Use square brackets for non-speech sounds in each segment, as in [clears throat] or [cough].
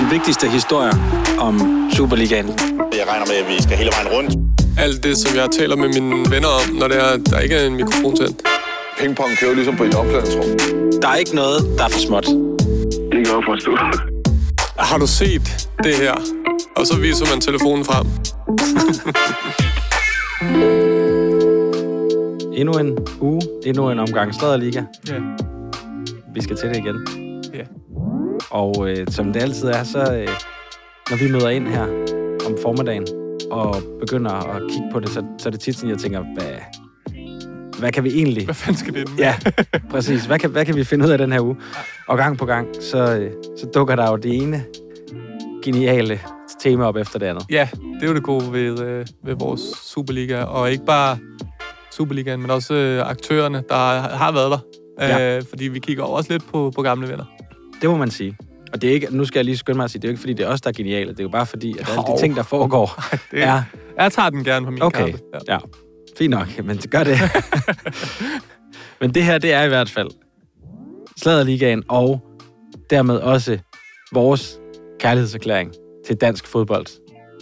De vigtigste historier om Superligaen. Jeg regner med, at vi skal hele vejen rundt. Alt det, som jeg taler med mine venner om, når det er, der ikke er en mikrofon til. Pingpong kører ligesom på et omklædningsrum. Der er ikke noget, der er for småt. Det kan jeg forstå. Har du set det her? Og så viser man telefonen frem. [laughs] Endnu en uge, endnu en omgang Liga. Ja. Vi skal til det igen. Og øh, som det altid er, så øh, når vi møder ind her om formiddagen og begynder at kigge på det, så, så er det tit sådan, jeg tænker, hvad, hvad kan vi egentlig... Hvad fanden skal det med? Ja, præcis. Hvad kan, hvad kan vi finde ud af den her uge? Og gang på gang, så, øh, så dukker der jo det ene geniale tema op efter det andet. Ja, det er jo det gode ved, øh, ved vores Superliga. Og ikke bare Superligaen, men også øh, aktørerne, der har, har været der. Ja. Øh, fordi vi kigger også lidt på, på gamle venner. Det må man sige. Og det er ikke, nu skal jeg lige skynde mig at sige, det er jo ikke fordi, det er os, der er geniale. Det er jo bare fordi, at alle de ting, der foregår, [laughs] Det, er... Jeg tager den gerne på min Okay, kappe. Ja. ja. Fint nok, men gør det. [laughs] men det her, det er i hvert fald Sladerligaen, og dermed også vores kærlighedserklæring til dansk fodbold.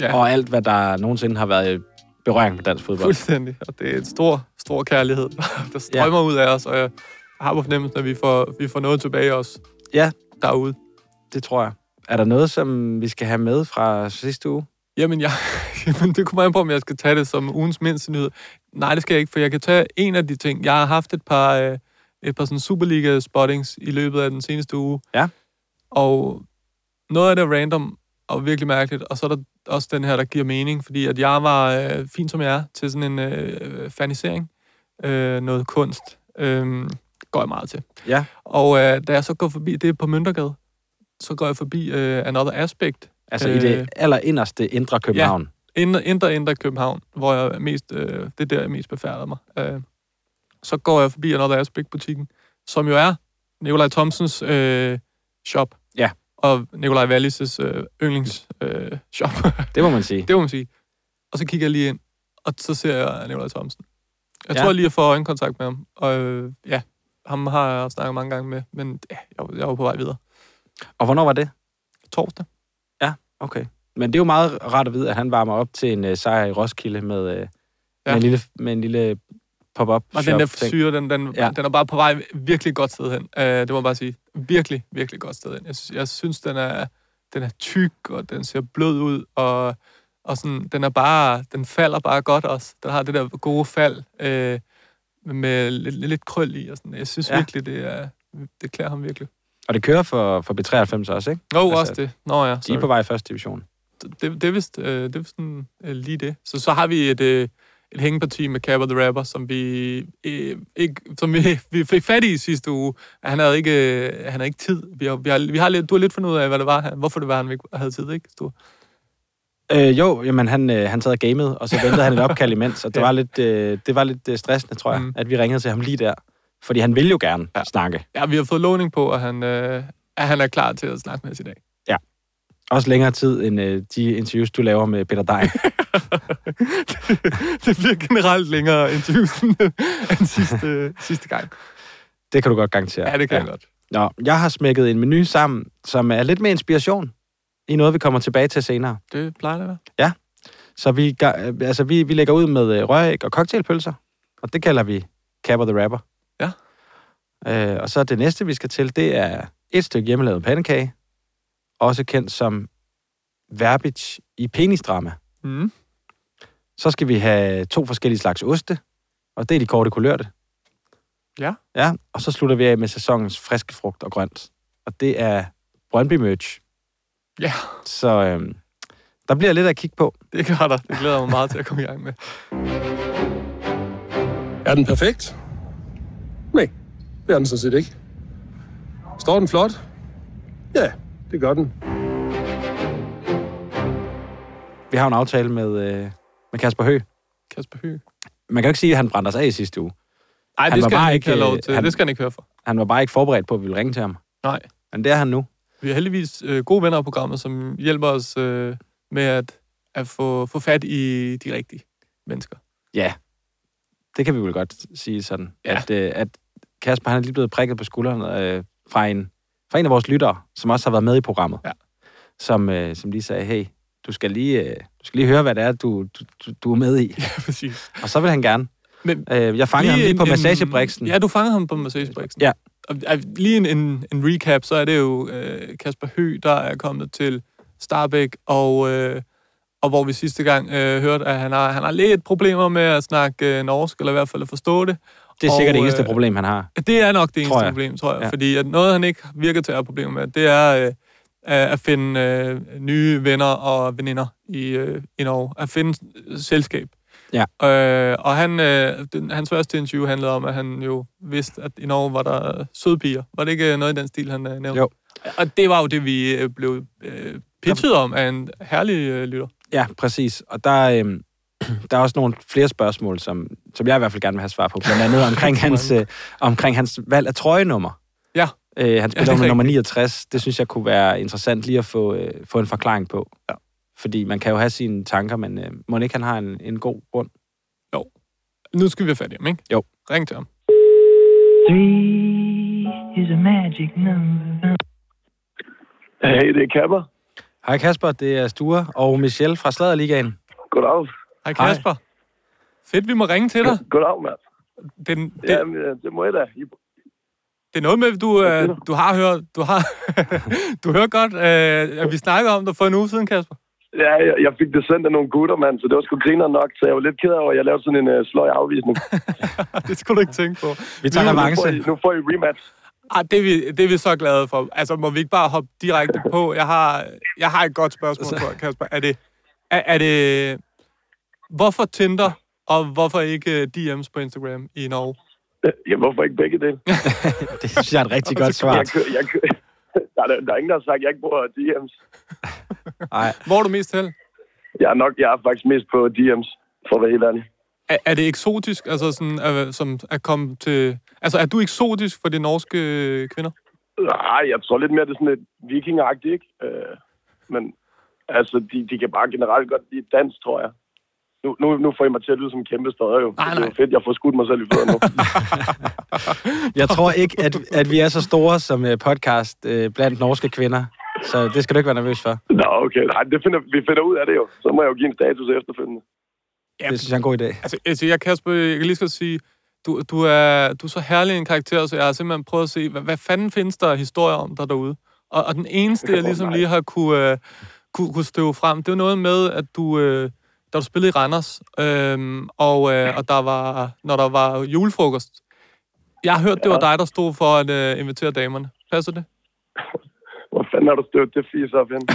Ja. Og alt, hvad der nogensinde har været berøring med dansk fodbold. Fuldstændig. Og det er en stor, stor kærlighed, [laughs] der strømmer ja. ud af os. Og jeg har på fornemmelsen, at vi får, vi får noget tilbage også Ja, derude. Det tror jeg. Er der noget, som vi skal have med fra sidste uge? Jamen, jeg, [laughs] jamen, det kommer an på, om jeg skal tage det som ugens mindste nyhed. Nej, det skal jeg ikke, for jeg kan tage en af de ting. Jeg har haft et par, øh, et par sådan Superliga-spottings i løbet af den seneste uge. Ja. Og noget af det er random og virkelig mærkeligt, og så er der også den her, der giver mening, fordi at jeg var øh, fint som jeg er til sådan en øh, fanisering, øh, noget kunst, øh, går jeg meget til. Ja. Og øh, da jeg så går forbi, det er på Møntergade, så går jeg forbi øh, Another Aspect, Altså øh, i det aller inderste indre København. Indre, indre, indre København, hvor jeg mest, øh, det er der, jeg mest befærder mig. Øh, så går jeg forbi Another Aspect-butikken, som jo er Nikolaj Thomsens øh, shop. Ja. Og Nikolaj Wallis' øh, yndlings øh, shop. Det må man sige. [laughs] det må man sige. Og så kigger jeg lige ind, og så ser jeg Nikolaj Thomsen. Jeg Ja. tror lige, jeg får øjenkontakt med ham. Og øh, ja, ham har jeg snakket mange gange med, men ja, jeg, jeg var på vej videre. Og hvornår var det? Torsdag. Okay. Men det er jo meget rart at vide, at han varmer op til en uh, sejr i Roskilde med, uh, ja. med, Ja. en lille, med en lille pop-up Og den der syre, den, den, Ja. ja. den er bare på vej virkelig godt sted hen. Uh, det må jeg bare sige. Virkelig, virkelig godt sted hen. Jeg, sy- jeg synes, den er, den er tyk, og den ser blød ud, og, og sådan, den er bare, den falder bare godt også. Den har det der gode fald, øh, med lidt, lidt krøl i, og sådan. Jeg synes Ja. ja. virkelig, det er, det klæder ham virkelig. Og det kører for, for B93 også, ikke? Nå, Altså, altså, også det. Nå ja, De er sorry. på vej i første division. det, det er vist, øh, det er vist sådan, øh, lige det. Så så har vi et, øh, et hængeparti med Capper the Rapper, som vi, øh, ikke, som vi, [laughs] vi fik fat i sidste uge. Han havde ikke, øh, han havde ikke tid. Vi har, vi har, vi har lidt, du har lidt fundet ud af, hvad det var, han, hvorfor det var, han ikke havde tid, ikke? Stor. Øh, jo, jamen han, øh, han sad og gamede, og så ventede han et opkald imens, og det [laughs] Ja. var lidt, øh, det var lidt øh, stressende, tror jeg. Mm. at vi ringede til ham lige der. Fordi han vil jo gerne ja. Ja. snakke. Ja, vi har fået lovning på, at han, øh, at han er klar til at snakke med os i dag. Også længere tid end øh, de interviews, du laver med Peter Dein. [laughs] det bliver generelt længere interviews [laughs] end sidste, sidste gang. det kan du godt garantere. Ja, det kan ja. jeg godt. Nå, jeg har smækket en menu sammen, som er lidt mere inspiration i noget, vi kommer tilbage til senere. Det plejer det at være. Så vi, altså, vi, vi lægger ud med øh, røræg og cocktailpølser, og det kalder vi Capper the Rapper. Øh, og så det næste, vi skal til, det er et stykke hjemmelavet pandekage, også kendt som verbage i penisdrama. Mm. Så skal vi have to forskellige slags oste, og det er de korte kulørte. Ja. Ja, og så slutter vi af med sæsonens friske frugt og grønt. Og det er Brøndby Merch. Ja, Så øhm, der bliver lidt at kigge på. det gør der. Det glæder mig meget til at komme i gang med. Er den perfekt? Nej, det er den sådan set ikke. Står den flot? Ja, det gør den. Vi har en aftale med, øh, med Kasper Høgh. Kasper Høgh. Man kan jo ikke sige, at han brændte os af i sidste uge. Nej, det skal bare han ikke have lov øh, til. han- Det skal han ikke høre for. Han var bare ikke forberedt på, at vi ville ringe til ham. Nej. Men det er han nu. Vi har heldigvis øh, gode venner af programmet, som hjælper os øh, med at, at få, få fat i de rigtige mennesker. Ja, det kan vi vel godt sige sådan. Ja. At, øh, at Kasper han er lige blevet prikket på skulderen øh, fra, en, fra en af vores lyttere, som også har været med i programmet. Ja. som, øh, som lige sagde, hey, du skal lige, øh, du skal lige høre, hvad det er, du, du, du, er med i. Ja, præcis. Og så vil han gerne. Men Øh, jeg fangede ham lige på en- massagebriksen. Ja, du fangede ham på massagebriksen. Ja. Og, og lige en, en, en recap, så er det jo øh, Kasper Høgh, der er kommet til Starbæk, og, øh, og hvor vi sidste gang øh, hørte, at han har, han har lidt problemer med at snakke øh, norsk, eller i hvert fald at forstå det. Det er sikkert og, det eneste øh, problem, han har. Det er nok det eneste Tror jeg. problem, tror jeg. Ja. Fordi at noget, han ikke virker til at have problemer med, det er øh, at finde øh, nye venner og veninder i, øh, i Norge. At finde øh, selskab. Ja. Øh, og han, øh, den, hans første interview handlede om, at han jo vidste, at i Norge var der søde piger. Var det ikke noget i den stil, han øh, nævnte? Jo. Og det var jo det, vi øh, blev øh, pitchet om af en herlig øh, lytter. Ja, præcis. Og der, øh, [clears throat] der er også nogle flere spørgsmål, som, som jeg i hvert fald gerne vil have svar på. Blandt andet omkring, [laughs] hans, øh, omkring hans valg af trøjenummer. Ja. Øh, han spiller er med nummer rigtigt. 69. Det synes jeg kunne være interessant lige at få, øh, få en forklaring på. Ja. Fordi man kan jo have sine tanker, men øh, må ikke han har en, en god grund? Nu skal vi have fat i ham, ikke? Jo. Ring til ham. Three is a magic number. Hey, det er Kapper. Hej Kasper, det er Sture og Michelle fra Sladerligaen. Goddag. Hej Hej. Kasper. Fedt, vi må ringe til dig. Goddag, mand. Den, den, Det, Jamen, øh, det må jeg da. I, Det er noget med, at du, øh, du? har hørt, du har, [laughs] du hører godt, øh, at vi snakkede om det for en uge siden, Kasper. ja, jeg, jeg fik det sendt af nogle gutter, mand, så det var sgu griner nok, så jeg var lidt ked af, at jeg lavede sådan en uh, sløj afvisning. [laughs] det skulle du ikke tænke på. Vi tager Nu- Nu får, revanche. I, nu får I rematch. Ah, det, er vi, det er vi så glade for. Altså, må vi ikke bare hoppe direkte på? Jeg har, jeg har et godt spørgsmål for Kasper. Er det, er, er det... Hvorfor Tinder, og hvorfor ikke øh, DM's på Instagram i Norge? Øh, Ja, hvorfor ikke begge dele? [laughs] Det synes jeg er et rigtig godt svar. Jeg, kø- jeg, kø- [laughs] der, er, der er ingen, der har sagt, at jeg ikke bruger DM's. Nej, [laughs] Hvor er du mest til? Jeg er nok, jeg er faktisk mest på DM's, for at være helt ærlig. Er, er det eksotisk, altså sådan, øh, som at komme til... Altså, er du eksotisk for de norske kvinder? Nej, jeg tror lidt mere, det er sådan lidt vikingagtigt, ikke? Øh, men altså, de, de kan bare generelt godt lide dans, tror jeg. Nu, nu, nu får I mig til at lyde som en kæmpe støder jo. Nej, Det er fedt, jeg får skudt mig selv i fødderne nu. [laughs] jeg tror ikke, at, at vi er så store som øh, podcast øh, blandt norske kvinder. Så det skal du ikke være nervøs for. Nå, okay. Nej, det finder, vi finder ud af det jo. Så må jeg jo give en status efterfølgende. Ja, Det synes jeg er en god idé. Altså, altså jeg, Kasper, jeg kan lige så godt sige, du, du, er, du er så herlig en karakter, så jeg har simpelthen prøvet at se, hvad, hvad fanden findes der historier om dig derude? Og, og den eneste, jeg ligesom lige har kunne, uh, kunne, kunne støve frem, det var noget med, at du, uh, da du spillede i Randers, øhm, og, uh, og der var, når der var julefrokost, jeg har hørt, det var dig, der stod for at uh, invitere damerne. Passer det? [laughs] Hvor fanden har du stødt det fis op hen? [laughs]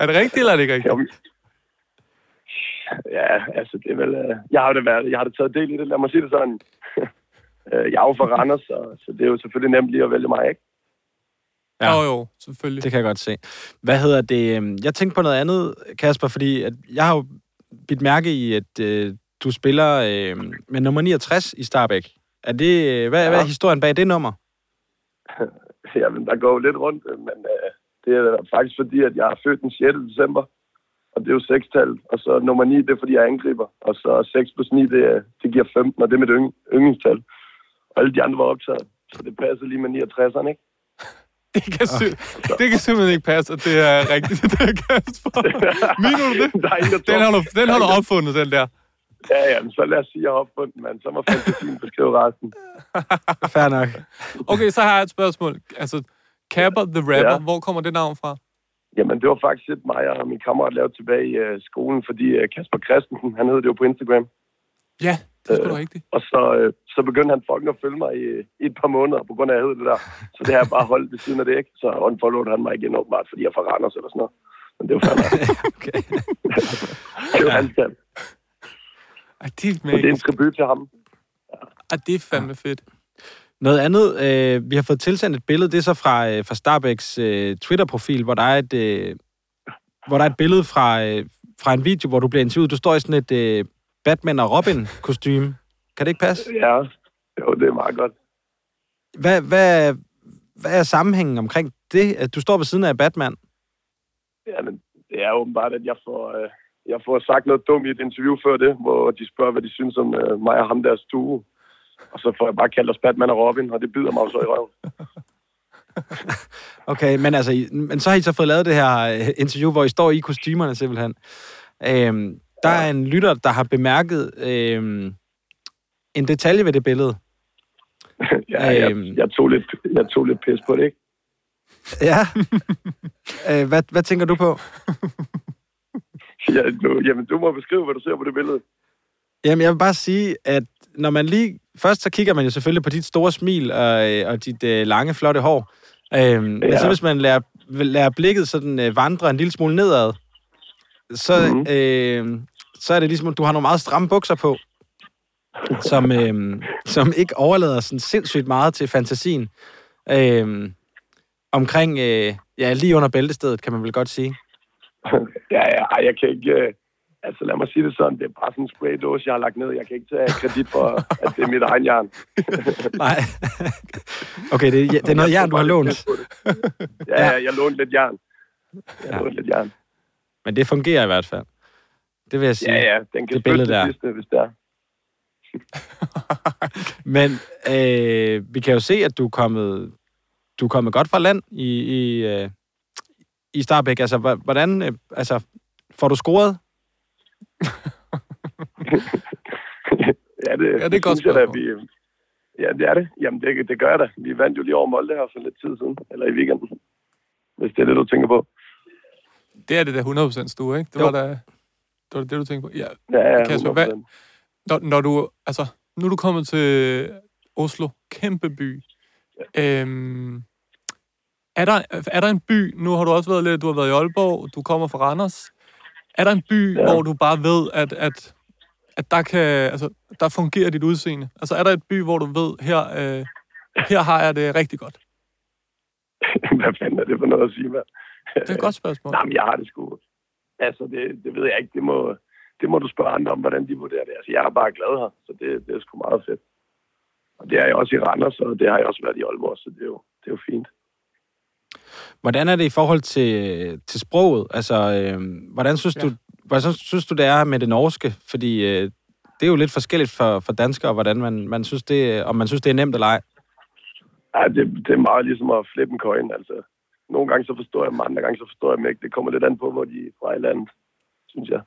Er det rigtigt, eller er det ikke rigtigt? Jamen, ja, altså, det er vel... Øh, jeg har det været, jeg har det taget del i det. Lad mig sige det sådan. [laughs] Øh, jeg er jo fra Randers, så, så det er jo selvfølgelig nemt lige at vælge mig, ikke? Ja. Jo, jo, selvfølgelig. Det kan jeg godt se. Hvad hedder det? øhm, Jeg tænkte på noget andet, Kasper, fordi at jeg har jo bidt mærke i, at øh, du spiller øh, med nummer 69 i Starbæk. Er det, øh, hvad, ja. hvad er historien bag det nummer? [laughs] Jamen, der går jo lidt rundt, øh, men øh, det er faktisk fordi, at jeg er født den 6. december, og det er jo 6 tal og så nummer 9, det er fordi, jeg angriber, og så 6 plus 9, det, er- det giver 15, og det er mit yng, yndlingstal. Og alle de andre var optaget, så det passer lige med 69'eren, ikke? [laughs] Det kan, sy- det kan simpelthen ikke passe, at det er rigtigt, det der, Kasper. Mener du det? [laughs] Der Den har du, den har du opfundet, den der. Ja, ja, men så lad os sige, at jeg har opfundet, mand. Så må fantasien beskrive resten. [laughs] Fair nok. Okay, så har jeg et spørgsmål. Altså, Capper the Rapper, Ja. hvor kommer det navn fra? Jamen, det var faktisk et, mig og min kammerat lavede tilbage i uh, skolen, fordi uh, Kasper Christensen, han hed det jo på Instagram. Ja, det er Øh, rigtigt. Og så, uh, så begyndte han fucking at følge mig i, i et par måneder, på grund af, at jeg hed det der. Så det har jeg bare holdt ved siden af det, ikke? Så unfollowede han mig igen åbenbart, fordi jeg er fra Randers eller sådan noget. Men det var fandme, [laughs] Okay. [laughs] det var hans. Ej, det er det er en tribut til ham. Ej, det er fandme fedt. Noget andet, øh, vi har fået tilsendt et billede, det er så fra, øh, fra Starbæks øh, Twitter-profil, hvor der er et, øh, hvor der er et billede fra, øh, fra en video, hvor du bliver interviewet. Du står i sådan et øh, Batman og Robin-kostyme. Kan det ikke passe? Ja, jo, det er meget godt. Hvad, hvad, hvad er sammenhængen omkring det, at du står ved siden af Batman? Ja, men det er åbenbart, at jeg får, øh, jeg får sagt noget dumt i et interview før det, hvor de spørger, hvad de synes om øh, mig og ham der stue. Og så får jeg bare kaldt os Batman og Robin, og det bider mig jo så i røven. [laughs] Okay, men altså, men så har I så fået lavet det her øh, interview, hvor I står i kostymerne simpelthen. Øhm, der er en lytter, der har bemærket øhm, en detalje ved det billede. [laughs] ja, jeg, Øhm. jeg, tog lidt, jeg tog lidt pis på det, ikke? [laughs] Ja. øh, hvad, hvad tænker du på? [laughs] Ja, nu, jamen, du må beskrive, hvad du ser på det billede. Jamen, jeg vil bare sige, at når man lige... Først så kigger man jo selvfølgelig på dit store smil og, øh, og dit øh, lange, flotte hår. Øhm, Men Ja. så hvis man lader, lader blikket sådan øh, vandre en lille smule nedad, så, Mhm. øh, så er det ligesom, at du har nogle meget stramme bukser på, som, øh, som ikke overlader sådan sindssygt meget til fantasien. Øh, omkring, øh, ja, lige under bæltestedet, kan man vel godt sige. [laughs] ja, ja, jeg kan ikke... øh, Altså, lad mig sige det sådan. Det er bare sådan en spraydåse, jeg har lagt ned. Jeg kan ikke tage kredit for, at det er mit egen jern. [laughs] [laughs] Nej. okay, det, er- det er noget jern, du har lånt. Ja, ja, jeg lånte lidt jern. Jeg Ja. lånte lidt jern. Men det fungerer i hvert fald. Det vil jeg sige. Ja, ja, den kan Det billede der. det sidste, hvis det er. [laughs] Men øh, vi kan jo se, at du er kommet, du er kommet godt fra land i, i, øh, i Starbæk. Altså, hvordan, øh, altså, får du scoret? [laughs] ja, det, Ja, det er et godt synes jeg vi, Ja, det er det. Jamen, det, det gør jeg da. Vi vandt jo lige over Molde her for lidt tid siden. Eller i weekenden. Hvis det er det, du tænker på. Det er det der 100% stue, ikke? Det Jo. var, da, det var det, du tænkte på. Ja, Ja, ja, Kasper, 100%. hvad- når, når du, altså, nu er du kommet til Oslo, kæmpe by. Øhm, er, der, er der en by, nu har du også været lidt, du har været i Aalborg, du kommer fra Randers. Er der en by, Ja. ja. hvor du bare ved, at, at, at der, kan, altså, der fungerer dit udseende? Altså er der et by, hvor du ved, her, øh, her har jeg det rigtig godt? [laughs] Hvad fanden er det for noget at sige, mand? Det er et godt spørgsmål. Nej, men jeg har det sgu... Altså, det, det ved jeg ikke. Det må, det må du spørge andre om, hvordan de vurderer det. Altså, jeg er bare glad her, så det, det er sgu meget fedt. Og det er jeg også i Randers, og det har jeg også været i Aalborg, så det er jo, det er jo fint. Hvordan er det i forhold til, til sproget? Altså, øh, hvordan, synes Ja. du, hvordan synes du, det er med det norske? Fordi øh, det er jo lidt forskelligt for, for danskere, hvordan man, man synes det, om man synes, det er nemt eller ej. Ja, det, det er meget ligesom at flippe en coin. Altså, nogle gange så forstår jeg dem, andre gange så forstår jeg dem ikke. Det kommer lidt an på, hvor de er fra i landet, synes jeg.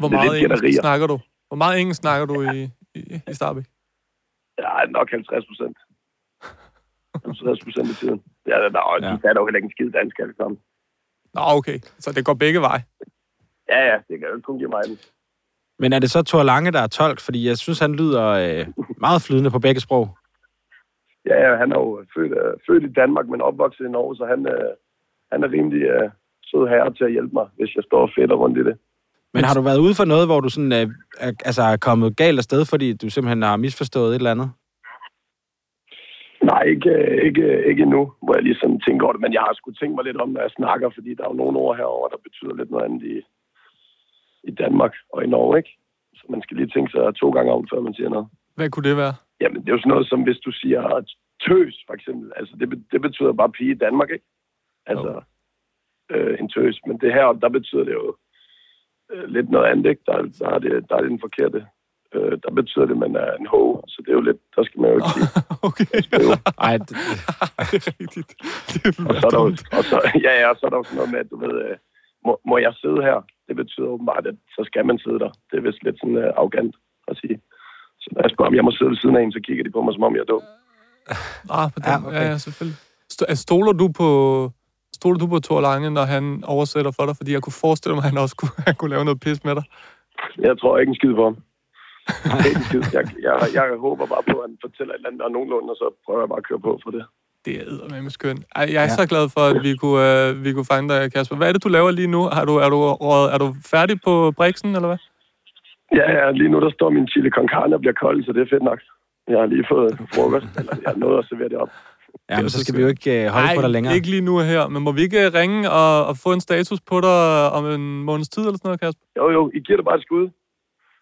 Hvor meget engelsk gætterier. snakker du? Hvor meget engelsk snakker du i, i, i Starbæk? Ja, nok 50 procent. [laughs] 50 procent af tiden. Ja, der, der, Ja. ja. de fatter jo heller ikke en skid dansk alle sammen. Nå, okay. Så det går begge veje. Ja, ja, det kan jo kun give mig den. Men er det så Thor Lange, der er tolk? Fordi jeg synes, han lyder øh, meget flydende på begge sprog. Ja, han er jo født, uh, født i Danmark, men opvokset i Norge, så han, uh, han er rimelig uh, sød herre til at hjælpe mig, hvis jeg står fedt og rundt i det. Men har du været ude for noget, hvor du sådan, øh, er, altså, er kommet galt afsted, fordi du simpelthen har misforstået et eller andet? Nej, ikke, øh, ikke, ikke endnu, hvor jeg lige sådan tænker over det, men jeg har sgu tænkt mig lidt om, når jeg snakker, fordi der er jo nogle ord herover, der betyder lidt noget andet i, i Danmark og i Norge, ikke? Så man skal lige tænke sig to gange om, før man siger noget. Hvad kunne det være? Jamen, det er jo sådan noget som, hvis du siger tøs, for eksempel. Altså, det, det betyder bare pige i Danmark, ikke? Altså, øh, en tøs. Men det her, der betyder det jo øh, lidt noget andet, ikke? Der, der, er det, der er det den forkerte. Øh, der betyder det, at man er en ho, så det er jo lidt, der skal man jo ikke sige. [laughs] okay. Jo. Ej, [laughs] det, Ej, det er rigtigt. Det vil Og så er der jo, dumt. og så, [laughs] ja, ja, og så er der jo sådan noget med, at du ved, øh, må, må jeg sidde her? Det betyder åbenbart, at så skal man sidde der. Det er vist lidt sådan uh, arrogant at sige. Jeg spørger, om jeg må sidde ved siden af en, så kigger de på mig, som om jeg er dum. [laughs] Ah, på den. Ja, okay. ja, ja, selvfølgelig. Altså, stoler du på stoler du på Thor Lange, når han oversætter for dig? Fordi jeg kunne forestille mig, at han også kunne, [laughs] han kunne lave noget pis med dig. Jeg tror ikke en skid på ham. Ikke en skid. Jeg, jeg, jeg, håber bare på, at han fortæller et eller andet, der er nogenlunde, og så prøver jeg bare at køre på for det. Det er eddermame skønt. Ej, jeg er Ja. så glad for, at vi kunne, øh, vi kunne fange dig, Kasper. Hvad er det, du laver lige nu? Har du, er, du, er du færdig på Brixen, eller hvad? Ja, ja, lige nu der står min chili con carne og bliver kold, så det er fedt nok. Jeg har lige fået frokost, eller jeg har nået at servere det op. ja, men så skal vi jo ikke øh, holde på dig længere. ikke lige nu her. Men må vi ikke ringe og, og få en status på dig om en måneds tid, eller sådan noget, Kasper? Jo, jo, I giver det bare et skud,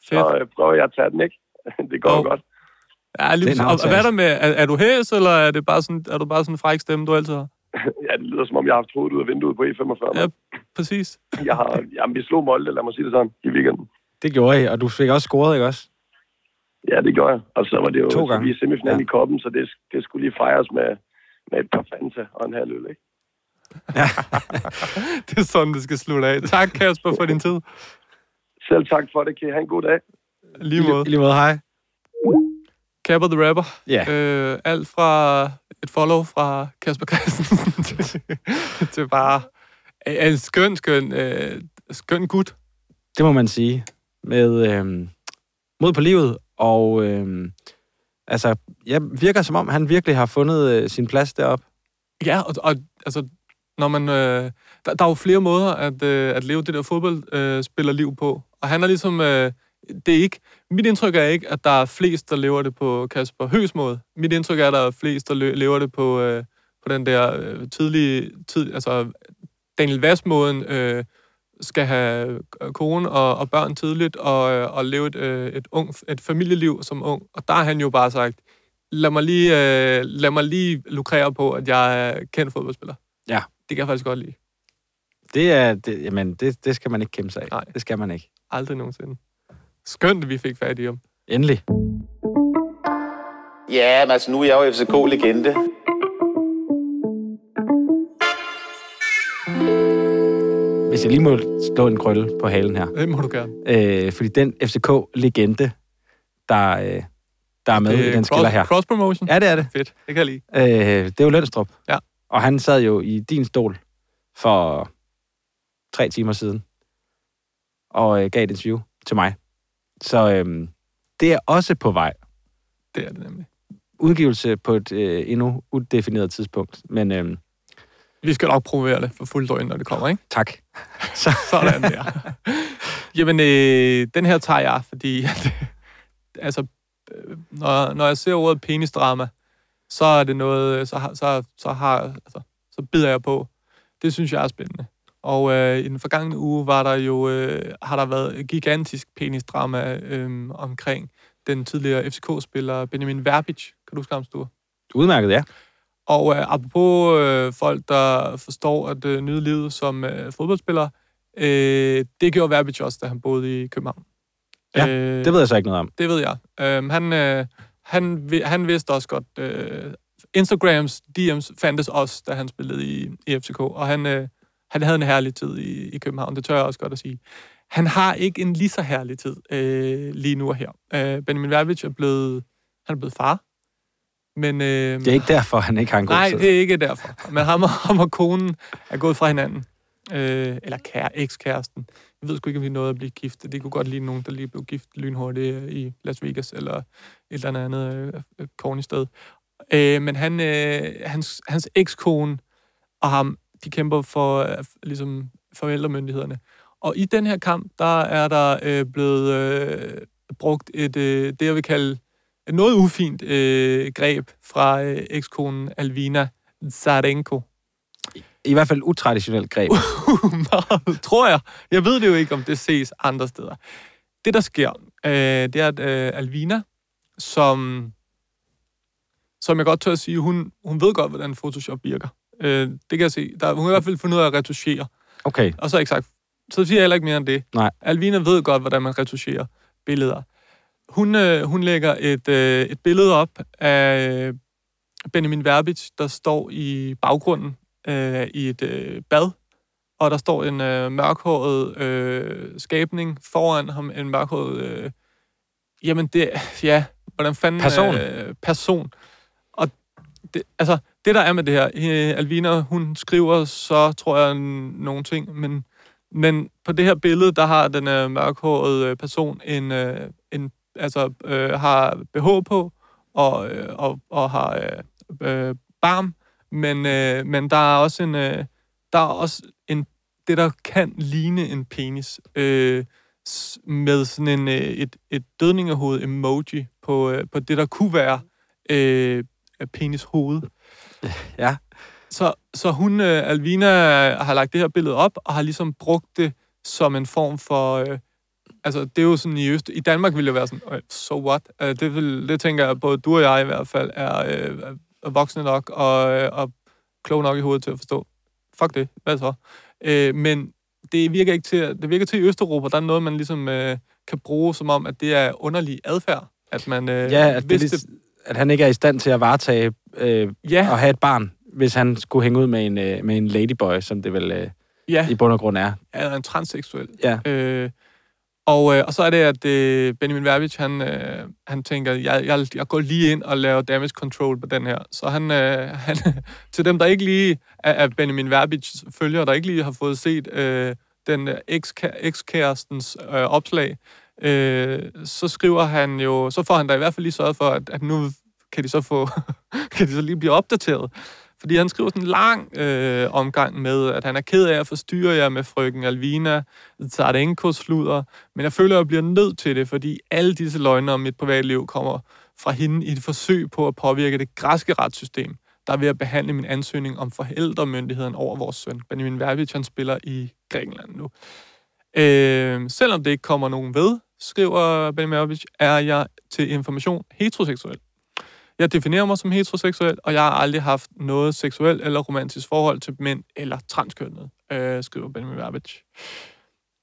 Fedt. så øh, prøver jeg at tage den, ikke? [laughs] Det går Jo. godt. Ja, lige, Det er og, hvad er der med, er, er du hæs, eller er, det bare sådan, er du bare sådan en fræk stemme, du altid har? [laughs] Ja, det lyder som om, jeg har haft hovedet ud af vinduet på E45. Ja, præcis. Jeg har, jamen, vi slog Molde, lad mig sige det sådan, i weekenden. Det gjorde I, og du fik også scoret, ikke også? Ja, det gør jeg. Og så var det jo To gange. vi er i semifinalen Ja. ja. i koppen, så det, det skulle lige fejres med, med et par Fanta og en halv øl, ikke? [laughs] Det er sådan, det skal slutte af. Tak, Kasper, for din tid. Selv tak for det, kan I have en god dag. Lige måde. I lige måde, hej. Kapper the Rapper. Ja. Øh, alt fra et follow fra Kasper Christensen [laughs] til, til bare en en skøn, skøn, øh, skøn gut. Det må man sige. Med øh, mod på livet, og øh, altså, jeg virker som om, han virkelig har fundet øh, sin plads deroppe. Ja, og, og altså, når man, øh, der, der er jo flere måder at, øh, at leve det der fodboldspillerliv øh, på. Og han er ligesom, øh, det er ikke, mit indtryk er ikke, at der er flest, der lever det på Kasper Høs måde. Mit indtryk er, at der er flest, der lever det på, øh, på den der øh, tidlige, tid, altså Daniel Vass-måden, øh, skal have kone og, og børn tidligt, og, øh, og leve et, øh, et, ung, et familieliv som ung. Og der har han jo bare sagt, lad mig lige, øh, lad mig lige lukrere på, at jeg er kendt fodboldspiller. Ja. Det kan jeg faktisk godt lide. Det er, det, jamen, det, det skal man ikke kæmpe sig af. Nej. Det skal man ikke. Aldrig nogensinde. Skønt, at vi fik fat i ham. Endelig. Ja, men altså nu er jeg jo FCK-legende. Jeg lige må slå en krølle på halen her. Det må du gerne. Øh, fordi den FCK-legende, der, øh, der er med i den skiller her. Cross promotion. Ja, det er det. Fedt. Det kan jeg lide. Øh, det er jo Lønstrup. Ja. Og han sad jo i din stol for tre timer siden og øh, gav et interview til mig. Så øh, det er også på vej. Det er det nemlig. Udgivelse på et øh, endnu udefineret tidspunkt. Men øh, Vi skal nok provere det for fuldt drøn, når det kommer, ikke? tak. [laughs] Sådan der. Jamen, øh, den her tager jeg, fordi [laughs] at, altså, øh, når, når jeg ser ordet penisdrama, så er det noget, så, har, så, så, har, altså, så bider jeg på. Det synes jeg er spændende. Og øh, i den forgangne uge var der jo, øh, har der været et gigantisk penisdrama øh, omkring den tidligere FCK-spiller Benjamin Verbic. Kan du huske ham, Sture? Udmærket, ja. Og øh, apropos øh, folk, der forstår at øh, nyde livet som øh, fodboldspiller, øh, det gjorde Verbic også, da han boede i København. Ja, øh, Det ved jeg så ikke noget om. det ved jeg. Øh, han, øh, han, han vidste også godt... Øh, Instagrams DM's fandtes også, da han spillede i, i FCK, og han, øh, han havde en herlig tid i, i København, det tør jeg også godt at sige. Han har ikke en lige så herlig tid øh, lige nu og her. Øh, Benjamin Verbic er blevet, han er blevet far, men... Øh, Det er ikke derfor, han ikke har en god Nej, tid. det er ikke derfor. Men ham og, ham og konen er gået fra hinanden. Øh, eller kære, ekskæresten. Jeg ved sgu ikke, om vi nåede at blive gift. Det kunne godt ligne nogen, der lige blev gift lynhurtigt øh, i Las Vegas, eller et eller andet øh, øh, corny sted. Øh, men han, øh, hans, hans ekskone og ham, de kæmper for øh, ligesom forældremyndighederne. Og i den her kamp, der er der øh, blevet øh, brugt et, øh, det, jeg vil kalde noget ufint øh, greb fra øh, ekskonen Alvina Zarenko. I hvert fald utraditionelt greb. [laughs] Meget, tror jeg. Jeg ved det jo ikke, om det ses andre steder. Det, der sker, øh, det er, at øh, Alvina, som, som jeg godt tør at sige, hun, hun ved godt, hvordan Photoshop virker. Øh, det kan jeg se. Der, hun har i hvert fald fundet ud af at retuschere. Okay. Og så ikke sagt, så siger jeg heller ikke mere end det. Nej. Alvina ved godt, hvordan man retuscherer billeder. Hun, øh, hun lægger et, øh, et billede op af øh, Benjamin Verbic, der står i baggrunden øh, i et øh, bad, og der står en øh, mørkhåret øh, skabning foran ham, en mørkhåret... Øh, jamen, det... Ja, hvordan fanden... Person. Øh, person. Og det, altså, det der er med det her, øh, Alvina, hun skriver så, tror jeg, nogle ting, men, men på det her billede, der har den øh, mørkhårede øh, person en, øh, en altså, øh, har BH på, og, øh, og, og har øh, øh, barm, men, øh, men der er også en, øh, der er også en, det, der kan ligne en penis, øh, med sådan en, øh, et, et dødningehoved emoji på, øh, på det, der kunne være øh, penis hoved. [laughs] Ja. Så, så hun, øh, Alvina, har lagt det her billede op, og har ligesom brugt det som en form for... Øh, altså, det er jo sådan i Øst... I Danmark ville det være sådan, so what? Øh, det, vil, det tænker jeg, både du og jeg i hvert fald, er, øh, er voksne nok og, øh, og kloge nok i hovedet til at forstå. Fuck det, hvad så? Øh, men det virker ikke til, det virker til i Østeuropa, der er noget, man ligesom øh, kan bruge som om, at det er underlig adfærd. At man, øh, Ja, at, det, hvis er lige- at han ikke er i stand til at varetage øh, ja, og have et barn hvis han skulle hænge ud med en, øh, med en ladyboy, som det vel øh, Ja, i bund og grund er. er en transseksuel. Ja. Øh, og, øh, og så er det, at øh, Benjamin Verbich, han, øh, han tænker, jeg, jeg, jeg går lige ind og laver damage control på den her. Så han, øh, han [laughs] til dem, der ikke lige er, er Benjamin Verbich følger, der ikke lige har fået set øh, den øh, ekskærestens øh, opslag, øh, så skriver han jo, så får han da i hvert fald lige sørget for, at, at nu kan de så få, [laughs] kan de så lige blive opdateret. Fordi han skriver sådan en lang øh, omgang med, at han er ked af at forstyrre jer med frøken Alvina, Tsarenko sluder, men jeg føler, at jeg bliver nødt til det, fordi alle disse løgne om mit privatliv kommer fra hende i et forsøg på at påvirke det græske retssystem, der er ved at behandle min ansøgning om forældremyndigheden over vores søn. Benjamin Verbic, han spiller i Grækenland nu. Øh, selvom det ikke kommer nogen ved, skriver Benjamin Verbic, er jeg til information heteroseksuel. Jeg definerer mig som heteroseksuel, og jeg har aldrig haft noget seksuelt eller romantisk forhold til mænd eller transkønnet, øh, skriver Benjamin Verbich.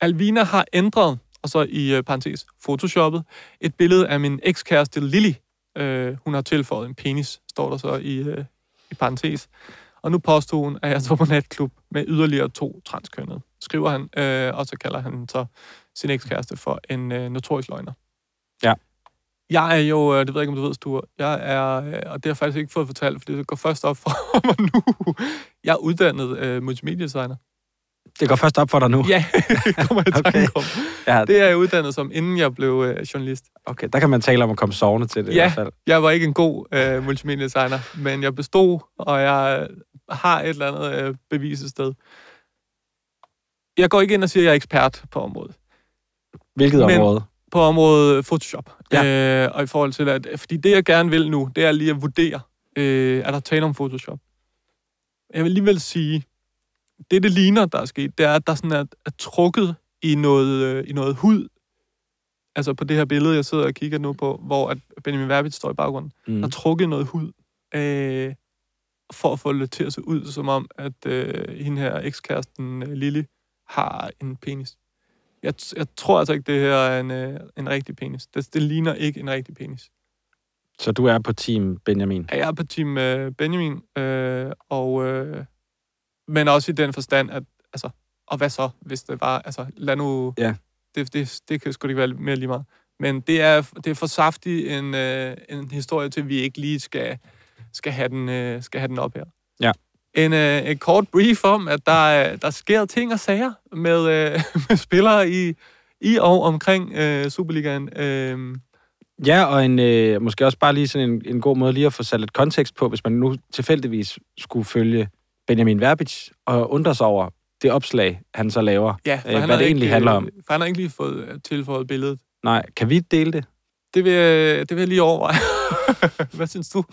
Alvina har ændret, og så i øh, parentes, photoshoppet, et billede af min ekskæreste Lily. Øh, hun har tilføjet en penis, står der så i, øh, i parentes. Og nu påstod hun, at jeg tog på natklub med yderligere to transkønnede, skriver han, øh, og så kalder han så sin ekskæreste for en øh, notorisk løgner. Ja. Jeg er jo, øh, det ved jeg ikke, om du ved, Sture, jeg er, øh, og det har jeg faktisk ikke fået fortalt, fordi det går først op for [laughs] mig nu. Jeg er uddannet øh, multimediedesigner. Det går først op for dig nu. Ja, [laughs] det kommer jeg i Okay. om. Ja, Det er jeg uddannet som, inden jeg blev øh, journalist. okay, der kan man tale om at komme sovende til det i Ja. hvert fald. Jeg var ikke en god øh, multimediedesigner, men jeg bestod, og jeg øh, har et eller andet øh, bevis et sted. Jeg går ikke ind og siger, at jeg er ekspert på området. Hvilket Men- område? På området Photoshop. Øh, og i forhold til, at, fordi det, jeg gerne vil nu, det er lige at vurdere, øh, er der tale om Photoshop. Jeg vil alligevel sige, det, det ligner, der er sket, det er, at der sådan er, er trukket i noget, øh, i noget hud. Altså på det her billede, jeg sidder og kigger nu på, hvor at Benjamin Verbit står i baggrunden. Mm. Der er trukket noget hud, øh, for at få det til at se ud, som om, at øh, hende her ekskæresten, øh, Lille, har en penis. Jeg, jeg tror altså ikke, det her er en, øh, en rigtig penis. Det, det ligner ikke en rigtig penis. Så du er på team Benjamin. Jeg er på team øh, Benjamin, øh, og, øh, men også i den forstand, at, altså, og hvad så, hvis det var, altså, lad nu, Ja. det, det, det kan sgu ikke være mere lige meget. Men det er, det er for saftig en, øh, en historie til, at vi ikke lige skal, skal, have, den, øh, skal have den op her. Ja. En, øh, en kort brief om, at der, er- der sker ting og sager med, øh, [laughs] med spillere i, i og omkring øh, Superligaen. Øh, Ja, og en, øh, måske også bare lige sådan en, en god måde lige at få sat lidt kontekst på, hvis man nu tilfældigvis skulle følge Benjamin Verbich og undre sig over det opslag, han så laver. ja, Øh, hvad det egentlig ikke, handler om. øh, For han har ikke lige fået øh, tilføjet billedet. Nej, kan vi dele det? Det vil, jeg- det vil jeg lige overveje. [laughs] Hvad synes du?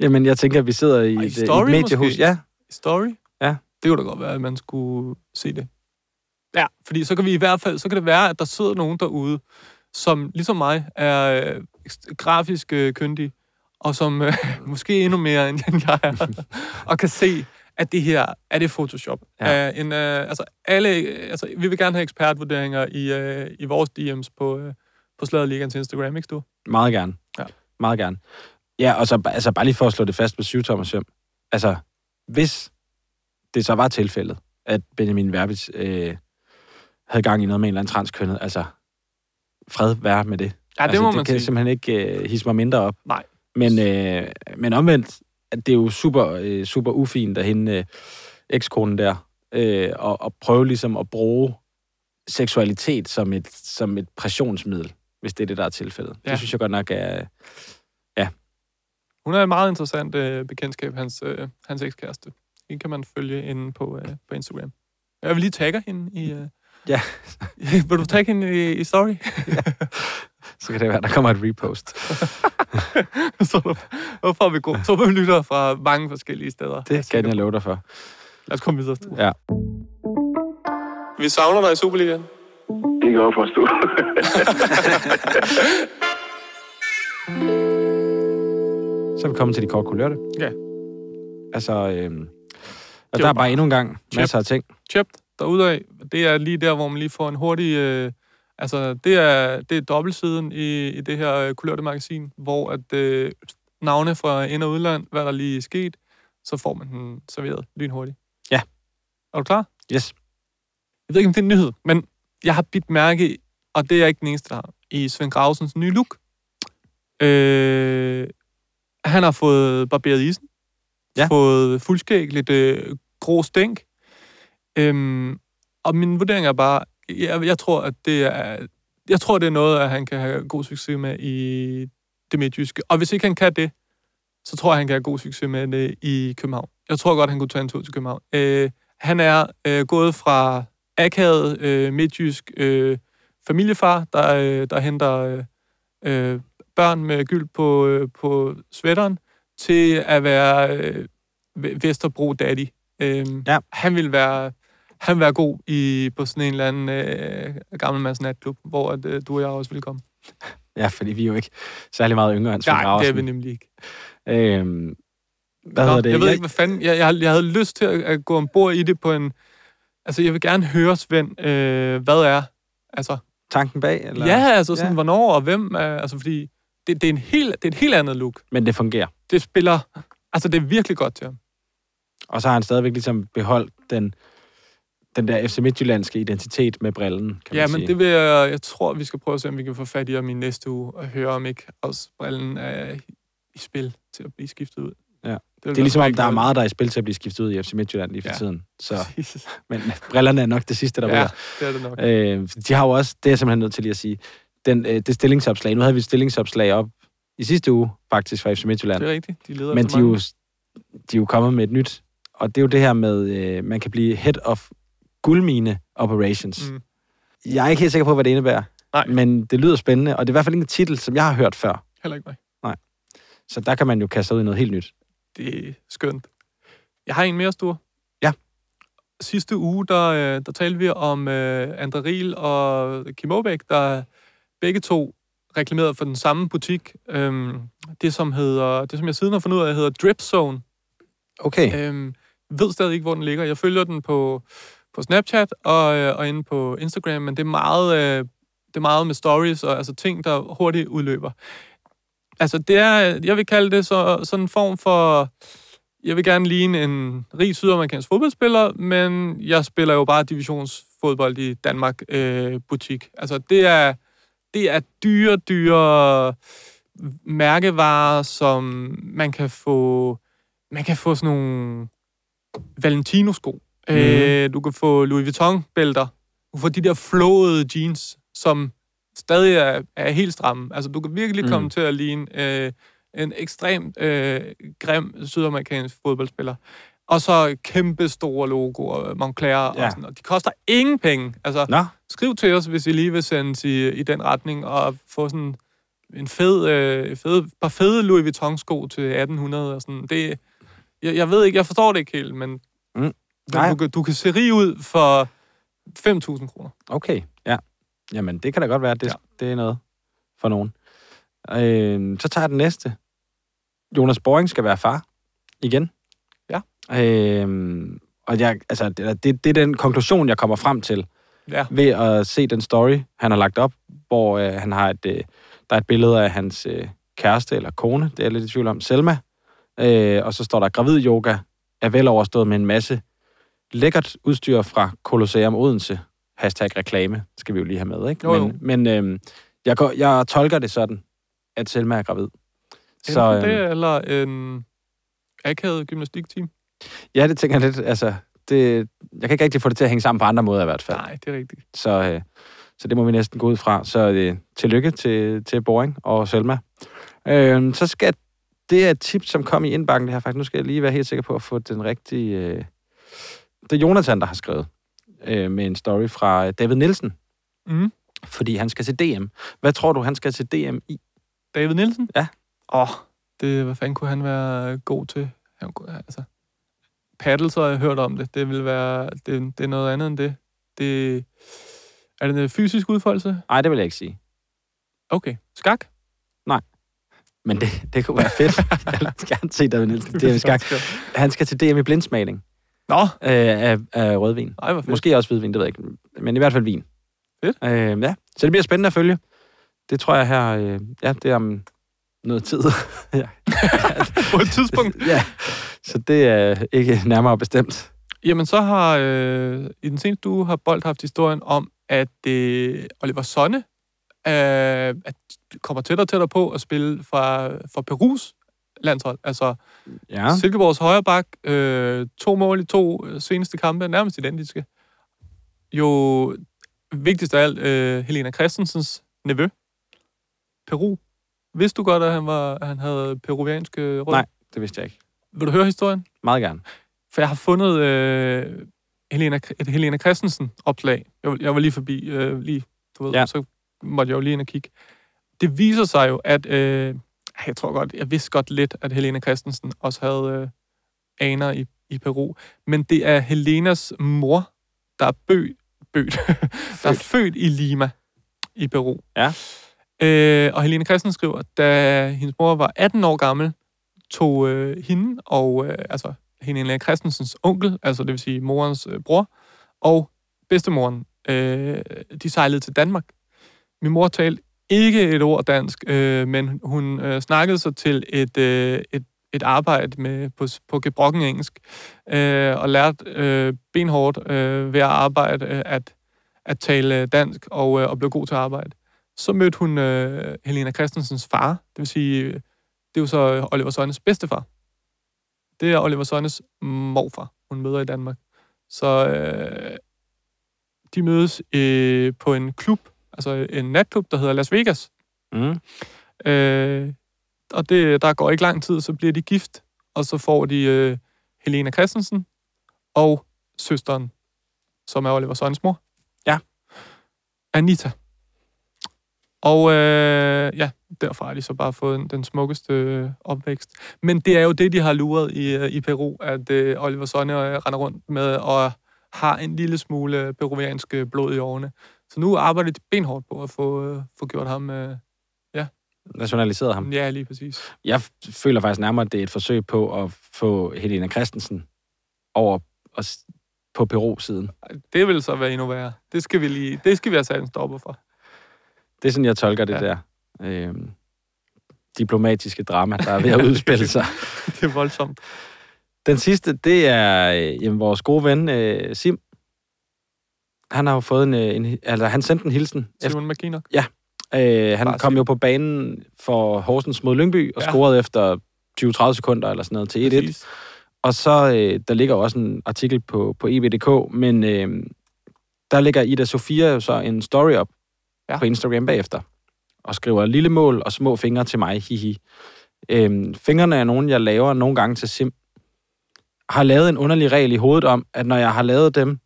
Jamen, jeg tænker, at vi sidder i, i et, story et mediehus. måske? Ja, Story? Ja. Det kunne da godt være, at man skulle se det. Ja, fordi så kan vi i hvert fald, så kan det være, at der sidder nogen derude, som ligesom mig er øh, grafisk øh, kyndig, og som øh, [laughs] måske endnu mere end jeg er, [laughs] og kan se, at det her er det Photoshop. Ja. Ja. Uh, en, uh, altså, alle, altså, vi vil gerne have ekspertvurderinger i, uh, i vores DM's på, uh, på Slaget Ligaens Instagram, ikke du? meget gerne. Ja. Meget gerne. Ja, og så altså, bare lige for at slå det fast på syv Thomas Søm. Altså, hvis det så var tilfældet, at Benjamin Verbitz øh, havde gang i noget med en eller anden transkønnet, altså, fred være med det. Ja, det altså, må det man kan sige. simpelthen ikke øh, hisse mig mindre op. Nej. Men, øh, men omvendt, at det er jo super, øh, super ufint af hende, øh, ekskonen der, øh, og, og prøve ligesom at bruge seksualitet som et, som et pressionsmiddel, hvis det er det, der er tilfældet. Ja. Det synes jeg godt nok er... Hun er et meget interessant øh, bekendtskab, hans, øh, hans ekskæreste. Hende kan man følge inde på, øh, på Instagram. Jeg vil lige tagge hende i... Øh... Ja. [laughs] vil du tagge hende i, i story? [laughs] Så kan det være, der kommer et repost. [laughs] så der- er vi gode? Så vi lytter fra mange forskellige steder. Det kan jeg love dig for. Lad os komme videre. Ja. Vi savner dig i Superligaen. Det kan jeg godt forstå. [laughs] Så er vi kommet til de kort kulørte. Ja. Altså, øhm, og der var er bare endnu en gang Chip. masser af ting. Chip derudad, det er lige der, hvor man lige får en hurtig... Øh, altså, det er, det er dobbeltsiden i, i det her øh, kulørte magasin, hvor at øh, navne fra ind- og udland, hvad der lige er sket, så får man den serveret lynhurtigt. Ja. Er du klar? Yes. Jeg ved ikke, om det er en nyhed, men jeg har bidt mærke, i, og det er jeg ikke den eneste, der har, i Svend Gravsens nye look. Øh, han har fået barberet isen. Ja. Fået fuldskæg, lidt øh, grå stænk. Øhm, og min vurdering er bare, jeg, jeg tror, at det er, jeg tror, det er noget, at han kan have god succes med i det midtjyske. Og hvis ikke han kan det, så tror jeg, han kan have god succes med det i København. Jeg tror godt, han kunne tage en tur til København. Øh, han er øh, gået fra akavet øh, midtjysk øh, familiefar, der, øh, der henter øh, børn med gyld på, øh, på sweateren, til at være øh, Ve- Vesterbro Daddy. Øh, Ja. Han vil være han vil være god i, på sådan en eller anden øh, gammel masse natklub, hvor at, øh, du og jeg også vil komme. [laughs] Ja, fordi vi er jo ikke særlig meget yngre end Svend Nej, det er vi nemlig ikke. Øhm, hvad Nå, hedder det? Jeg ved ikke, hvad fanden... Jeg, jeg, jeg havde lyst til at, at gå ombord i det på en... Altså, jeg vil gerne høre, Svend, øh, hvad er... Altså, Tanken bag? Eller? ja, altså sådan, Ja. hvornår og hvem er... Altså, fordi det, det, er en helt, det er et helt andet look. Men det fungerer. Det spiller... Altså, det er virkelig godt til ham. Og så har han stadigvæk ligesom beholdt den, den der FC Midtjyllandske identitet med brillen, kan Ja, men sige. det vil jeg... Jeg tror, vi skal prøve at se, om vi kan få fat i ham i næste uge og høre, om ikke også brillen er i spil til at blive skiftet ud. Ja. vil det er ligesom, om der er meget, der er i spil til at blive skiftet ud i FC Midtjylland lige for Ja. tiden. Så, [laughs] men brillerne er nok det sidste, der Ja, ryger. det er det nok. Øh, de har jo også, det er jeg simpelthen nødt til lige at sige, den, øh, det stillingsopslag, nu havde vi et stillingsopslag op i sidste uge, faktisk, fra FC Midtjylland. Det er rigtigt. De leder Men de er, jo, de er jo kommet med et nyt, og det er jo det her med, øh, man kan blive head of guldmine operations. Mm. Jeg er ikke helt sikker på, hvad det indebærer, Nej. men det lyder spændende, og det er i hvert fald ikke en titel, som jeg har hørt før. Heller ikke mig. Så der kan man jo kaste ud i noget helt nyt. Det er skønt. Jeg har en mere stor. Ja. Sidste uge, der, øh, der talte vi om øh, Andre Riel og Kim Aabæk, der begge to reklamerede for den samme butik. Øhm, det, som hedder, det, som jeg siden har fundet ud af, hedder Drip Zone. Okay. Øhm, ved stadig ikke, hvor den ligger. Jeg følger den på, på Snapchat og, øh, og inde på Instagram, men det er meget, øh, det er meget med stories og altså ting, der hurtigt udløber. Altså, det er, jeg vil kalde det så, sådan en form for... Jeg vil gerne ligne en rig sydamerikansk fodboldspiller, men jeg spiller jo bare divisionsfodbold i Danmark øh, butik. Altså, det er, det er dyre, dyre mærkevarer, som man kan få... Man kan få sådan nogle Valentino-sko. Mm. Øh, du kan få Louis Vuitton-bælter. Du kan få de der flåede jeans, som stadig er, er helt stramme. Altså, du kan virkelig Mm. komme til at ligne øh, en ekstremt øh, grim sydamerikansk fodboldspiller. Og så kæmpe store logoer, Moncler ja. Ja. og sådan noget. De koster ingen penge. Altså, Nå, skriv til os, hvis I lige vil sendes i, i den retning, og få sådan en fed, øh, fed par fede Louis Vuitton-sko til 1800 og sådan. Det, jeg, jeg ved ikke, jeg forstår det ikke helt, men, Mm. Nej. du, kan- du kan se rig ud for 5.000 kroner. okay. Ja. Jamen, det kan da godt være, at det, Ja. det er noget for nogen. Øh, så tager jeg den næste. Jonas Boring skal være far. Igen. Ja. Øh, og jeg, altså, det, det, det er den konklusion, jeg kommer frem til. Ja. ved at se den story, han har lagt op, hvor øh, han har et, øh, der er et billede af hans øh, kæreste eller kone, det er jeg lidt i tvivl om, Selma, øh, og så står der, gravid yoga er vel overstået med en masse lækkert udstyr fra Colosseum Odense. Hashtag reklame, skal vi jo lige have med, ikke? Jo, jo. Men, men øh, jeg, går, jeg tolker det sådan, at Selma er gravid. Så, Så det, øh, eller en akavet gymnastikteam. ja, det tænker jeg lidt, altså, det, jeg kan ikke rigtig få det til at hænge sammen på andre måder i hvert fald. Nej, det er rigtigt. Så, øh, så det må vi næsten gå ud fra. Så øh, tillykke til, til Boring og Selma. Øh, så skal det er et tip, som kom i indbakken det her faktisk. Nu skal jeg lige være helt sikker på at få den rigtige... Øh, det er Jonathan, der har skrevet øh, med en story fra David Nielsen, Mm. fordi han skal til DM. Hvad tror du, han skal til DM i? David Nielsen? Ja. Åh, oh, det, hvad fanden kunne han være god til? Han, altså, paddle, så har jeg hørt om det. Det vil være, det, det er noget andet end det. Det, er det en fysisk udfoldelse? Nej, det vil jeg ikke sige. Okay. Skak? Men det, det kunne være fedt. [laughs] jeg vil gerne se David Nielsen. Det er skak. Han skal til DM i blindsmagning Nå, øh, af, af rødvin. ej. Måske også hvidvin, det ved jeg ikke. Men i hvert fald vin. Fedt. Øh, ja, så det bliver spændende at følge. Det tror jeg her, øh, ja, det er om noget tid. [laughs] ja. [laughs] På et tidspunkt. [laughs] ja. Så det er ikke nærmere bestemt. Jamen, så har øh, i den seneste uge har Bold haft historien om, at øh, Oliver Sonne øh, at kommer tættere og tættere på at spille fra, fra Perus landshold. Altså Ja. Silkeborgs højre bak, øh, to mål i to øh, seneste kampe, nærmest identiske. Jo vigtigst af alt, øh, Helena Christensens nevø, Peru. Vidste du godt, at han, var, at han havde peruvianske rødder? Nej. Det vidste jeg ikke. Vil du høre historien? Meget gerne. For jeg har fundet øh, Helena, et Helena Christensen opslag. Jeg, var- jeg var lige forbi, øh, lige, du ved, ja. så måtte jeg jo lige ind og kigge. Det viser sig jo, at øh, jeg tror godt, jeg vidste godt lidt, at Helena Christensen også havde øh, aner i, i Peru. Men det er Helenas mor, der er bø, bødt, [laughs] der er født i Lima i Peru. Ja. Øh, og Helene Christensen skriver, da hendes mor var 18 år gammel, tog øh, hende og øh, altså Helene Christensens onkel, altså det vil sige morens øh, bror, og bedstemoren, øh, de sejlede til Danmark. Min mor talte ikke et ord dansk, øh, men hun øh, snakkede sig til et, øh, et, et arbejde med, på, på gebrokken engelsk, øh, og lærte øh, benhårdt øh, ved at arbejde øh, at, at tale dansk, og, øh, og blev god til at arbejde. Så mødte hun øh, Helena Christensens far, det vil sige, det er jo så Oliver Sønnes bedstefar. Det er Oliver Sønnes morfar, hun møder i Danmark. Så øh, de mødes øh, på en klub, altså en natklub, der hedder Las Vegas. Mm. Øh, og det, der går ikke lang tid, så bliver de gift, og så får de øh, Helena Christensen og søsteren, som er Oliver Søjens mor. Ja. Anita. Og øh, ja, derfra har de så bare fået den, den smukkeste øh, opvækst. Men det er jo det, de har luret i, øh, i Peru, at øh, Oliver Sonne øh, render rundt med og har en lille smule peruviansk øh, blod i årene. Så nu arbejder de benhårdt på at få, øh, få gjort ham... Øh, Nationaliseret ham. ja, lige præcis. Jeg føler faktisk nærmere, at det er et forsøg på at få Helena Christensen over og på Peru-siden. Det vil så være endnu værre. Det skal vi lige, det skal vi have sat en stopper for. Det er sådan, jeg tolker det Ja. der. Øhm, diplomatiske drama, der er ved at udspille sig. [laughs] Det er voldsomt. Den sidste, det er øh, jamen, vores gode ven øh, Sim. Han har jo fået en, øh, en altså han sendte en hilsen. Simon McKinnock. øh, han Bare kom Sim. jo på banen for Horsens mod Lyngby og Ja. scorede efter 20-30 sekunder eller sådan noget til 1-1. Præcis. Og så, øh, der ligger også en artikel på, på EBDK, men øh, der ligger Ida Sofia jo så en story op ja. Ja. på Instagram bagefter, og skriver lille mål og små fingre til mig, hihi. Øh, fingrene er nogen, jeg laver nogle gange til sim. Har lavet en underlig regel i hovedet om, at når jeg har lavet dem,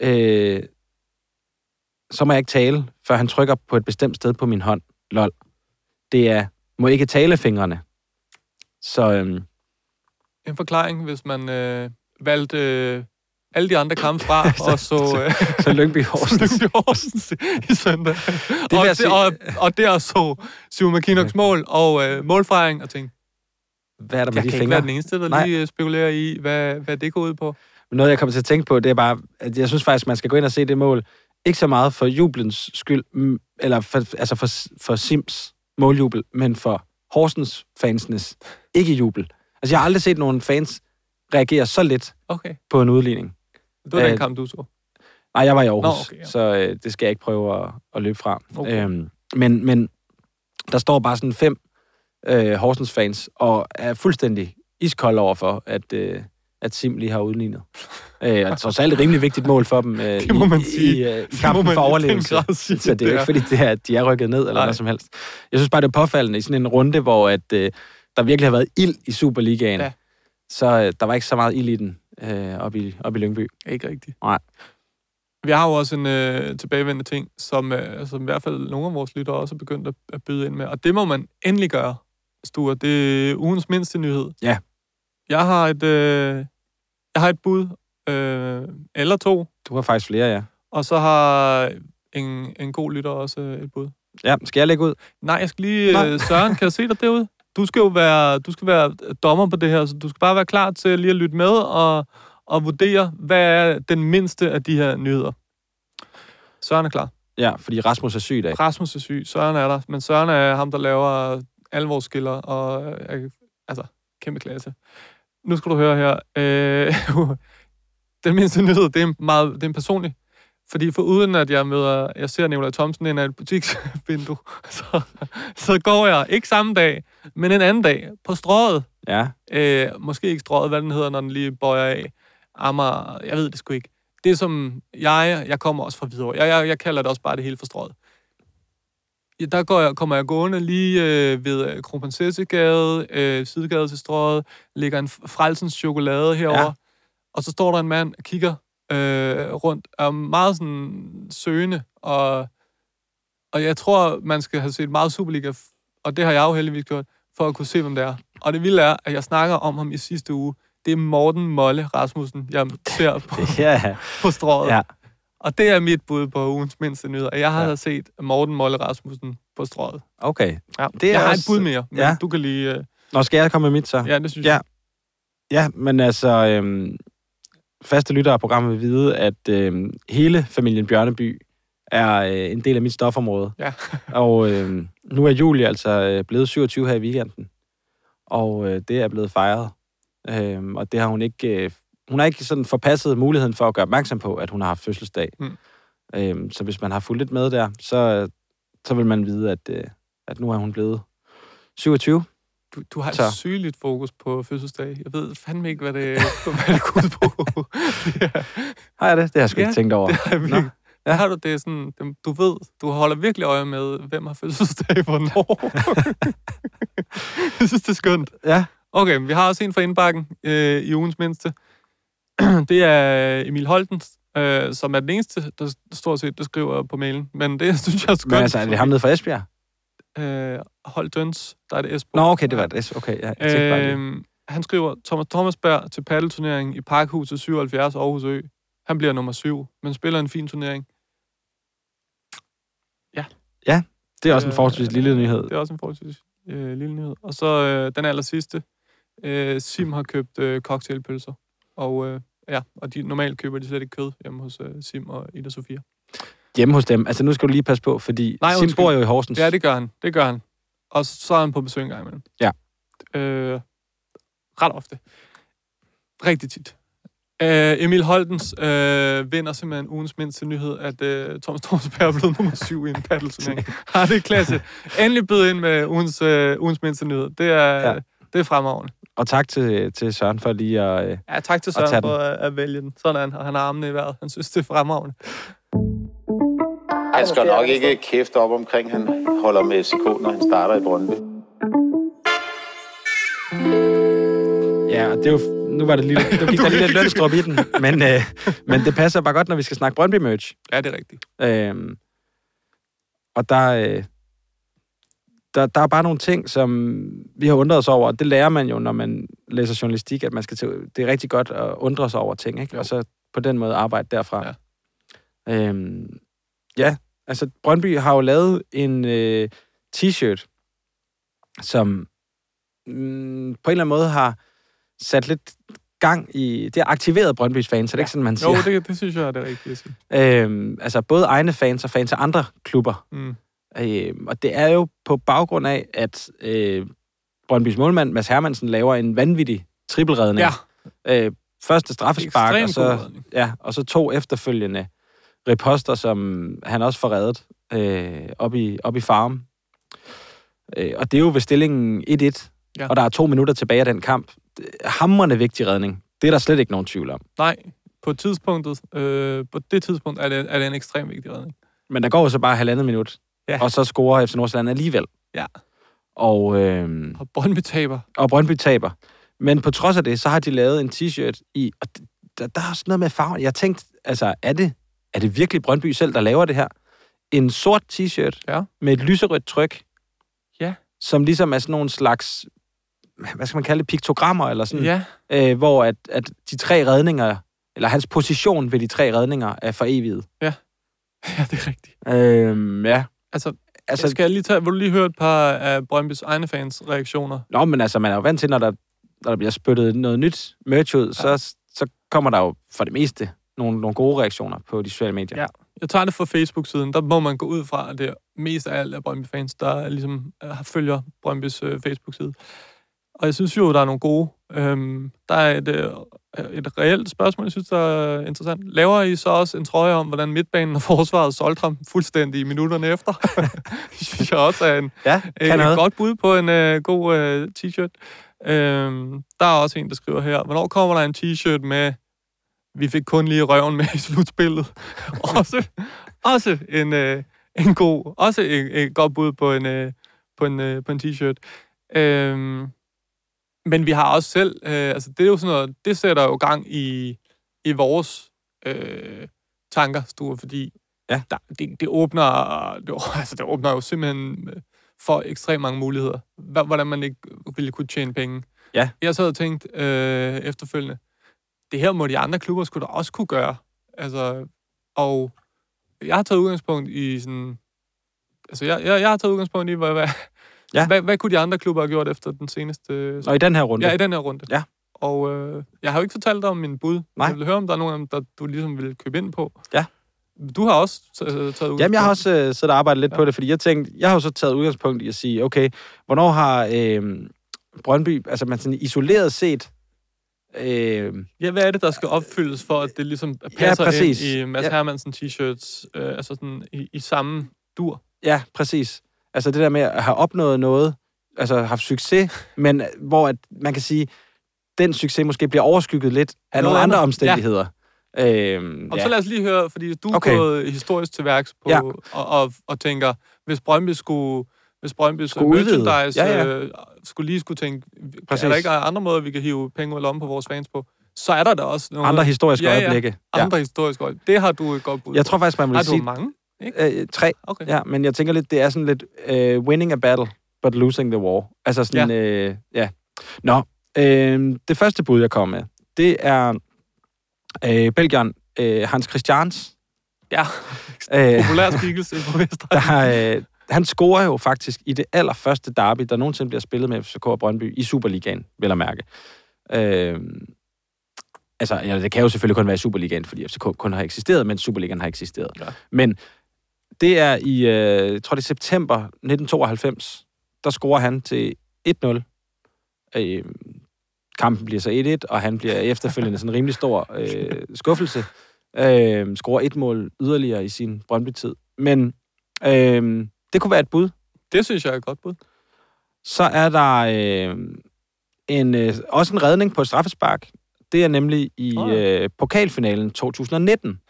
øh, så må jeg ikke tale, før han trykker på et bestemt sted på min hånd. Lol. Det er, må ikke tale fingrene. Så øhm, En forklaring, hvis man øh, valgte øh, alle de andre kampe fra, [laughs] og så... Øh, så Lyngby [laughs] Horsens. Lyngby Horsens i søndag. vil og, det, sige- og, og der så Simon McKinnocks mål og øh, målfejring, og tænkte, Hvad er der med jeg de kan ikke fingre? være den eneste, der Nej. lige øh, spekulerer i, hvad, hvad det går ud på. Noget, jeg kommer til at tænke på, det er bare, at jeg synes faktisk, man skal gå ind og se det mål. Ikke så meget for jublens skyld, mm, eller for, altså for, for Sims måljubel, men for Horsens fansenes ikke jubel. Altså, jeg har aldrig set nogen fans reagere så lidt Okay, på en udligning. det var den kamp, du så. Nej, jeg var i Aarhus, Nå, okay, ja. så øh, det skal jeg ikke prøve at, at løbe fra. Okay. Øhm, men, men der står bare sådan fem øh, Horsens fans, og er fuldstændig iskold over for, at, øh, at Sim lige har udlignet. øh, og trods alt et rimelig vigtigt mål for dem øh, [laughs] Det må i, man i, sige. i, øh, i Det må kampen man for i overlevelse. sige, Så det er jo det ikke, fordi det er, at de er rykket ned, eller Nej. noget som helst. Jeg synes bare, det er påfaldende i sådan en runde, hvor at, øh, der virkelig har været ild i Superligaen. Ja. Så øh, der var ikke så meget ild i den øh, op, i, op i Lyngby. Ikke rigtigt. Nej. Vi har jo også en øh, tilbagevendende ting, som, øh, som i hvert fald nogle af vores lyttere også er begyndt at, at byde ind med. Og det må man endelig gøre, Sture. Det er ugens mindste nyhed. Ja. Jeg har et, øh, jeg har et bud, øh, eller to, Du har faktisk flere, ja. og så har en, en god lytter også øh, et bud. Ja, skal jeg lægge ud? Nej, jeg skal lige... Nej. Øh, [laughs] Søren, kan jeg se dig derude? Du skal jo være, du skal være dommer på det her, så du skal bare være klar til lige at lytte med og, og vurdere, hvad er den mindste af de her nyheder. Søren er klar. Ja, fordi Rasmus er syg i dag. Rasmus er syg, Søren er der, men Søren er ham, der laver alle vores skiller, og øh, altså, kæmpe klasse. Nu skal du høre her. Øh, [laughs] den mindste nyhed, det er, meget, det er en personlig. Fordi for uden at jeg møder, jeg ser Nicolai Thomsen ind af et butiksvindue, [laughs] så, så går jeg ikke samme dag, men en anden dag på strået. Ja. Øh, måske ikke strået, hvad den hedder, når den lige bøjer af. Amager, jeg ved det sgu ikke. Det som jeg, jeg kommer også fra Hvidovre. Jeg, jeg, jeg kalder det også bare det hele for strået. Der går jeg, kommer jeg gående lige øh, ved øh, Kronprinsessegade, øh, sidegade til strået, ligger en frelsens chokolade herover, Ja. og så står der en mand og kigger øh, rundt, er meget sådan søgende, og, og jeg tror, man skal have set meget Superliga, og det har jeg jo heldigvis gjort, for at kunne se, hvem det er. Og det vilde er, at jeg snakker om ham i sidste uge. Det er Morten Molle Rasmussen, jeg [laughs] ser på, Ja, på strået. ja. Og det er mit bud på ugens mindste nyheder. Jeg har Ja. set Morten Molle Rasmussen på strået. okay. Ja. Det er jeg har også- et bud mere, men ja. du kan lige... Uh... Nå, skal jeg komme med mit så? Ja, det synes Ja. jeg. Ja, men altså, øhm, faste lyttere af programmet vil vide, at øhm, hele familien Bjørneby er øh, en del af mit stofområde. Ja. [laughs] og øhm, nu er Julie altså øh, blevet 27 her i weekenden, og øh, det er blevet fejret. Øhm, og det har hun ikke... Øh, hun har ikke sådan forpasset muligheden for at gøre opmærksom på, at hun har haft fødselsdag. Mm. Øhm, så hvis man har fulgt lidt med der, så, så vil man vide, at, øh, at nu er hun blevet 27. Du, du har Så. et sygeligt fokus på fødselsdag. Jeg ved fandme ikke, hvad det, [laughs] hvad det går ud på. er, Har jeg det? Det har jeg sgu Ja, ikke tænkt over. det har jeg Nå. virkelig. Ja. Har du det sådan, du ved, du holder virkelig øje med, hvem har fødselsdag hvornår. [laughs] jeg synes, det er skønt. Ja. Okay, vi har også en fra indbakken øh, i ugens mindste. [clears throat] det er Emil Holtens, øh, som er den eneste, der stort set der skriver på mailen. Men det [laughs] synes jeg er skønt. Men altså, er det ham nede fra Esbjerg? Øh, Holtens, der er det Esbo. Nå, okay, det var det. Okay, ja, jeg bare. Øhm, han skriver, Thomas Thomasberg til paddelturneringen i Parkhuset 77 Aarhus Ø. Han bliver nummer syv, men spiller en fin turnering. Det er også en øh, forholdsvis lille nyhed. Det er også en forholdsvis øh, lille nyhed. Og så øh, den aller sidste. Øh, Sim har købt øh, cocktailpølser. Og, øh, ja, og de, normalt køber de slet ikke kød hjemme hos øh, Sim og Ida Sofia. Hjemme hos dem. Altså, nu skal du lige passe på, fordi Nej, Sim bor jo i Horsens. Ja, det gør han. Det gør han. Og så er han på besøg en gang imellem. Ja. Øh, ret ofte. Rigtig tit. Øh, Emil Holtens øh, vinder simpelthen ugens mindste nyhed, at øh, Thomas Thomasberg er blevet nummer syv i en paddelturnering. [laughs] ja, det er klasse. Endelig byde ind med ugens, øh, ugens mindste nyhed. Det er, ja. det er fremragende. Og tak til, til Søren for lige at... Øh, Ja, tak til Søren den. for at, at vælge den. Sådan han, og han har armene i vejret. Han synes, det er fremragende. Han skal nok ikke kæfte op omkring, han holder med FCK, når han starter i Brøndby. ja, og det er jo... Nu var det lige, nu gik [laughs] der lige lidt lønstrup i den, men, øh, men det passer bare godt, når vi skal snakke Brøndby-merch. Ja, det er rigtigt. Øhm, og der, øh, der, der er bare nogle ting, som vi har undret os over, og det lærer man jo, når man læser journalistik, at man skal til, det er rigtig godt at undre sig over ting, ikke? Jo. og så på den måde arbejde derfra. Ja. Øhm, ja, altså Brøndby har jo lavet en øh, t-shirt, som mm, på en eller anden måde har sat lidt gang i... Det har aktiveret Brøndbys fans, så det er ikke sådan, man siger. Jo, det, det synes jeg er det rigtige at sige. Øhm, altså både egne fans og fans af andre klubber. Mm. Øhm, og det er jo på baggrund af, at øh, Brøndbys målmand, Mads Hermansen, laver en vanvittig trippelredning. Ja, Øh, første straffespark, og så, ja, og så to efterfølgende reposter, som han også får reddet øh, op, i, op i farm. Øh, og det er jo ved stillingen 1-1, Ja. og der er to minutter tilbage af den kamp. Er Hamrende vigtig redning. Det er der slet ikke nogen tvivl om. Nej, på tidspunktet, øh, på det tidspunkt er det, er det en ekstremt vigtig redning. Men der går jo så bare halvandet minut, Ja. og så scorer FC Nordsjælland alligevel. Ja. Og, øh, Og Brøndby taber. og Brøndby taber. Men på trods af det, så har de lavet en t-shirt i... Og der, der er også noget med farven. Jeg tænkte, altså, er det, er det virkelig Brøndby selv, der laver det her? En sort t-shirt Ja. med et lyserødt tryk. Ja. Som ligesom er sådan nogle slags... Hvad skal man kalde det? Piktogrammer, eller sådan. Ja, Øh, hvor at, at de tre redninger, eller hans position ved de tre redninger, er for evigt. ja, [laughs] det er rigtigt. Øh, ja. Altså, altså, skal jeg lige tage, vil du lige høre et par af Brøndbys egne fans reaktioner? Nå, men altså, man er jo vant til, når der, når der bliver spyttet noget nyt merch ud, ja. så, så kommer der jo for det meste nogle, nogle gode reaktioner på de sociale medier. Ja. Jeg tager det fra Facebook-siden. Der må man gå ud fra, at det er mest af alt af Brøndby-fans, der ligesom øh, følger Brøndbys øh, Facebook-side. Og jeg synes jo, der er nogle gode. Øhm, der er et, øh, et reelt spørgsmål, jeg synes, der er interessant. Laver I så også en trøje om, hvordan midtbanen og forsvaret solgte ham fuldstændig i minutterne efter? [laughs] det synes jeg også er en, Ja, et noget. godt bud på en øh, god øh, t-shirt. Øhm, der er også en, der skriver her, hvornår kommer der en t-shirt med, vi fik kun lige røven med i slutspillet? [laughs] også, også en, øh, en god, også et, et godt bud på en, øh, på en, øh, på en t-shirt. Øhm, men vi har også selv, øh, altså det er jo sådan noget, det sætter jo gang i, i vores øh, tanker, Sture, fordi Ja. der, det, det, åbner, det, [laughs] altså det åbner jo simpelthen øh, for ekstremt mange muligheder. Hvordan man ikke ville kunne tjene penge. Ja. Jeg så havde tænkt øh, efterfølgende, det her må de andre klubber skulle da også kunne gøre. Altså, og jeg har taget udgangspunkt i sådan... Altså, jeg, jeg, jeg har taget udgangspunkt i, hvad, hvad, Ja. hvad, hvad kunne de andre klubber have gjort efter den seneste... Og i den her runde. Ja, i den her runde. Ja. Og øh, jeg har jo ikke fortalt dig om min bud. Nej. Jeg vil høre, om der er nogen af dem, der du ligesom vil købe ind på. Ja. Du har også t- taget udgangspunkt. Jamen, jeg har også øh, siddet og arbejdet lidt Ja. ja. på det, fordi jeg tænkte, jeg har jo så taget udgangspunkt i at sige, okay, hvornår har øh, Brøndby, altså man sådan isoleret set, øh, Ja, hvad er det, der skal opfyldes for, at det ligesom passer præcis. ind i Mads Ja. ja. Hermansen t-shirts, øh, altså sådan i, i samme dur? ja, præcis. Altså det der med at have opnået noget, altså haft succes, men hvor at man kan sige, den succes måske bliver overskygget lidt af nogle andre omstændigheder. Ja. Øh, Og ja. så lad os lige høre, fordi du er Okay. gået historisk til værks på, Ja. og, og, og tænker, hvis Brøndby skulle, hvis Brøndby Skulle udvide. merchandise Ja, ja. Øh, skulle lige skulle tænke, Præcis. Er der ikke andre måder, vi kan hive penge ud af lommen på vores fans på? Så er der da også nogle andre historiske Ja, ja. øjeblikke. andre historiske øjeblik. Det har du et godt bud Jeg tror faktisk, man vil Har du sige mange? Øh, tre. Okay. Ja, men jeg tænker lidt, det er sådan lidt uh, winning a battle, but losing the war. Altså sådan, ja. Øh, ja. Nå, øh, det første bud, jeg kommer med, det er øh, Belgieren øh, Hans Christians. Ja, Øh, populær skikkelse på Vestre. der, øh, han scorer jo faktisk i det allerførste derby, der nogensinde bliver spillet med FCK og Brøndby i Superligaen, vil jeg mærke. Øh, altså, ja, det kan jo selvfølgelig kun være i Superligaen, fordi FCK kun har eksisteret, men Superligaen har eksisteret. Ja. Men det er i, øh, jeg tror det er september 1992, der scorer han til 1-0. Øh, kampen bliver så 1-1, og han bliver efterfølgende sådan en rimelig stor øh, skuffelse. Øh, scorer et mål yderligere i sin Brøndby-tid. Men øh, det kunne være et bud. Det synes jeg er et godt bud. Så er der øh, en, øh, også en redning på et straffespark. Det er nemlig i ja. øh, pokalfinalen 2019. [laughs]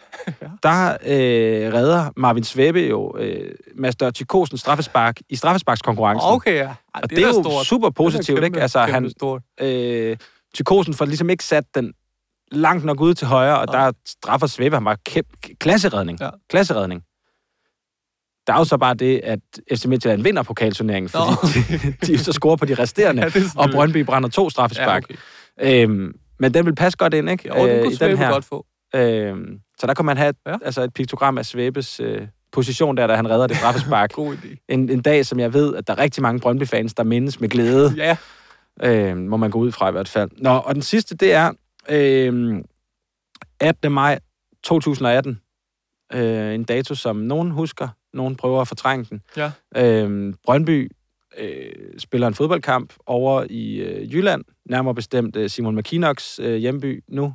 Ja. Der øh, redder Marvin Svebbe jo øh, Mads Dørtikosen straffespark i straffesparkskonkurrencen. Okay, ja. Ej, Og det er, da jo stort. super Det er positivt, kæmpe, ikke? Altså, han, Stort. øh, Tykosen får ligesom ikke sat den langt nok ud til højre, og Nej. der straffer Svebbe ham bare kæmpe, klasseredning. Ja. Klasseredning. Der er jo så bare det, at FC Midtjylland vinder pokalturneringen, fordi [laughs] de, de så scorer på de resterende, [laughs] Ja, det er og Brøndby brænder to Ja, straffespark. okay. øhm, men den vil passe godt ind, ikke? Jo, den Øh, kunne her. godt få. Øhm, så der kan man have et, ja. altså et piktogram af Svæbes øh, position der, da han redder det straffespark. [laughs] God idé. en, en dag, som jeg ved, at der er rigtig mange Brøndby-fans, der mindes med glæde. [laughs] Ja, Øh, må man gå ud fra i hvert fald. Nå, og den sidste, det er øh, 18. maj 2018. Øh, en dato, som nogen husker, nogen prøver at fortrænge den. Ja. Øh, Brøndby øh, spiller en fodboldkamp over i øh, Jylland, nærmere bestemt øh, Simon McKinnock's øh, hjemby nu,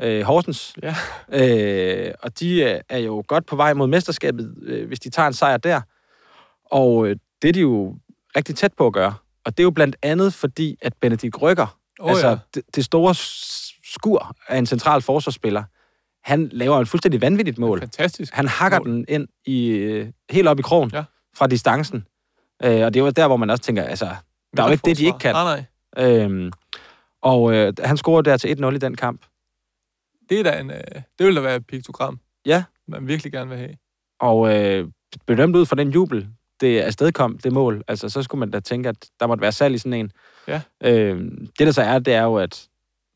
øh, Horsens. Ja. [laughs] Øh, og de er jo godt på vej mod mesterskabet, øh, hvis de tager en sejr der. Og øh, det er de jo rigtig tæt på at gøre. Og det er jo blandt andet fordi, at Benedikt Rykker, oh, altså ja. det, det store skur af en central forsvarsspiller, han laver et fuldstændig vanvittigt mål. Fantastisk. Han hakker mål. den ind i, øh, helt op i krogen Ja. fra distancen. Øh, og det er jo der, hvor man også tænker, altså, der er jo ikke det, de ikke kan. Nej, nej. Øhm, og øh, han scorer der til 1-0 i den kamp. Det, er da en, øh, det vil da være et piktogram, Ja, man virkelig gerne vil have. og øh, bedømt ud fra den jubel, det afstedkom, det mål, altså så skulle man da tænke, at der måtte være salg i sådan en. Ja. Øh, det der så er, det er jo, at,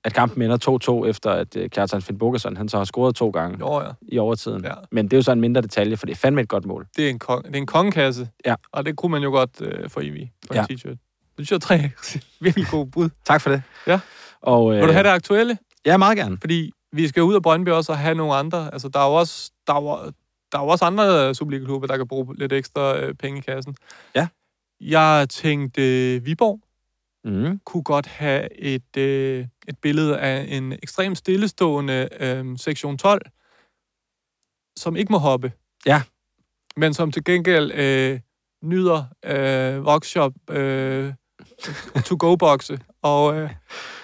at kampen ender 2-2, efter at øh, Kjartan Finn Bogerson, han så har scoret to gange Jo, ja. i overtiden. Ja. Men det er jo så en mindre detalje, for det er fandme et godt mål. Det er en, kong, det er en kongekasse, Ja. og det kunne man jo godt øh, få evigt på en Ja. t-shirt. Det synes jeg tre [laughs] virkelig gode bud. Tak for det. Ja. Og, øh, Vil du have det aktuelle? Ja, meget gerne. Fordi vi skal ud af Brøndby også og have nogle andre. Altså, der er jo også, der er jo, der er jo også andre Superliga-klubber, der kan bruge lidt ekstra øh, penge i kassen. Ja. Jeg tænkte øh, Viborg. Mm. kunne godt have et, øh, et billede af en ekstremt stillestående øh, sektion 12, som ikke må hoppe. Ja. Men som til gengæld øh, nyder øh, workshop øh, to-go-bokse. Og, øh,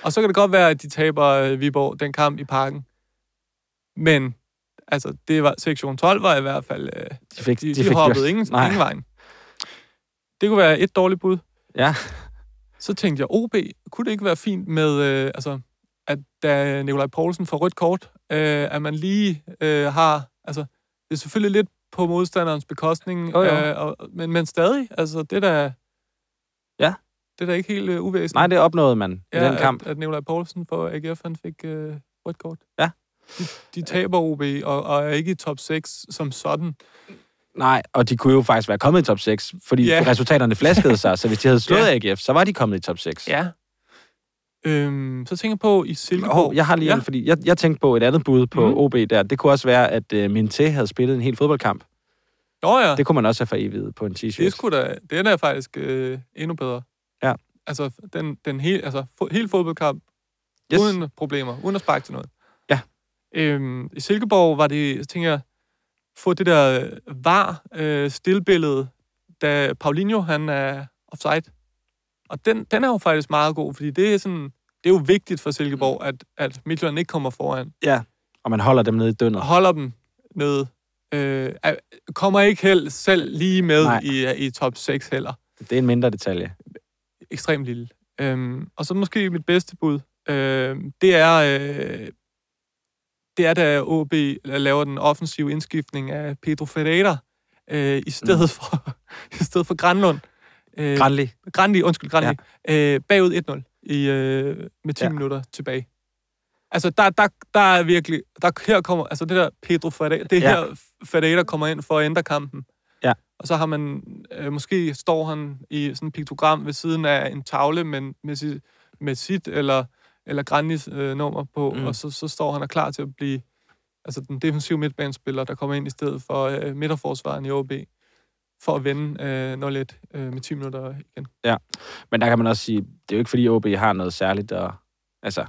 og så kan det godt være, at de taber øh, Viborg den kamp i parken. Men altså, det var, sektion 12 var i hvert fald... Øh, De fik, de, de de, fik hoppede ingen, Nej. ingen vejen. Det kunne være et dårligt bud. Ja. Så tænkte jeg, OB, kunne det ikke være fint med, øh, altså, at da Nikolaj Poulsen får rødt kort, øh, at man lige øh, har, altså, det er selvfølgelig lidt på modstanderens bekostning, Jo, jo. Øh, og, men, men stadig, altså, det er da, Ja. Det er da ikke helt øh, uvæsentligt. Nej, det opnåede man i ja, den kamp. At, at Nikolaj Poulsen for AGF, han fik øh, rødt kort. Ja. De, de taber OB, og, og er ikke i top 6 som sådan. Nej, og de kunne jo faktisk være kommet i top 6, fordi Ja. resultaterne flaskede [laughs] sig, så hvis de havde slået Ja. AGF, så var de kommet i top 6. Ja. Øhm, så tænker jeg på i Silkeborg. Hov, jeg har lige ja. en, fordi jeg, jeg tænkte på et andet bud på mm. OB der. Det kunne også være, at uh, Minté havde spillet en hel fodboldkamp. Nå ja. Det kunne man også have foreviget på en Det t-shirt. sgu da, det er da faktisk øh, endnu bedre. Altså, den, den hele, altså, fo, hele fodboldkamp, yes. Uden problemer, uden at sparke til noget. Ja. Øhm, I Silkeborg var det, jeg tænker jeg, få det der øh, var øh, stillbillede, da Paulinho, han er offside. Og den, den er jo faktisk meget god, fordi det er sådan, det er jo vigtigt for Silkeborg, at, at Midtjylland ikke kommer foran. Ja, og man holder dem nede i dønnet. Og holder dem nede. Øh, er- kommer ikke helt selv lige med Nej. i, i top 6 heller. Det er en mindre detalje. Ekstremt lille. Øhm, og så måske mit bedste bud, øhm, det er, øh, det er, da OB laver den offensive indskiftning af Pedro Ferreira, øh, i stedet mm. for [laughs] i stedet for Granlund. Øh, Granli. Grandi, undskyld, Grandi. Ja. Øh, bagud 1-0 i, øh, med 10 ja. Ja. minutter tilbage. Altså, der, der, der er virkelig... Der, her kommer... Altså, det der Pedro Ferreira... Det er Ja. her, Ferreira kommer ind for at ændre kampen. Ja. Og så har man... Øh, måske står han i sådan en piktogram ved siden af en tavle med, med, sit, med sit eller, eller Grandis øh, nummer på, mm. Og så, så står han er klar til at blive altså den defensive midtbanespiller, der kommer ind i stedet for øh, midterforsvaren i OB, for at vende øh, 0-1 øh, med 10 minutter igen. Men der kan man også sige, det er jo ikke fordi OB har noget særligt at, altså,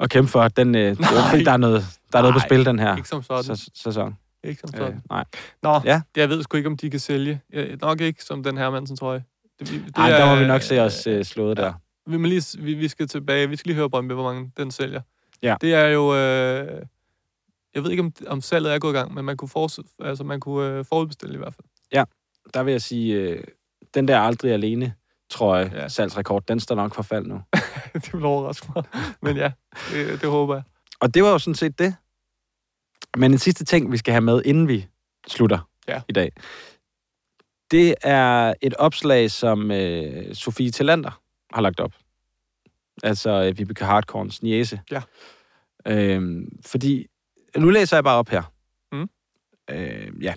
at kæmpe for. Den, øh, det er fordi der er noget, der er noget på Nej, spil den her Ikke som sådan. sæs- sæson. Ikke som Øh, sådan. nej. Nå, Ja. jeg ved sgu ikke, om de kan sælge. Ja, nok ikke som den her Mansen, tror jeg. Det, det Ej, der må vi nok se os øh, slået der. Vi, må lige, vi, vi skal tilbage. Vi skal lige høre Brøndby, hvor mange den sælger. Ja. Det er jo... Øh, jeg ved ikke, om, om salget er gået i gang, men man kunne, forud, altså, man kunne øh, forudbestille i hvert fald. Der vil jeg sige, øh, den der aldrig alene trøje, Ja. ja. salgsrekord, den står nok for fald nu. [laughs] det vil overraske mig. Men ja, det, det håber jeg. Og det var jo sådan set det. Men en sidste ting, vi skal have med, inden vi slutter Ja. i dag, det er et opslag, som øh, Sofie Tillander har lagt op. Altså øh, Vibeke Hardcorns niese. Ja. Øhm, fordi, nu læser jeg bare op her. Mm. Øh, ja.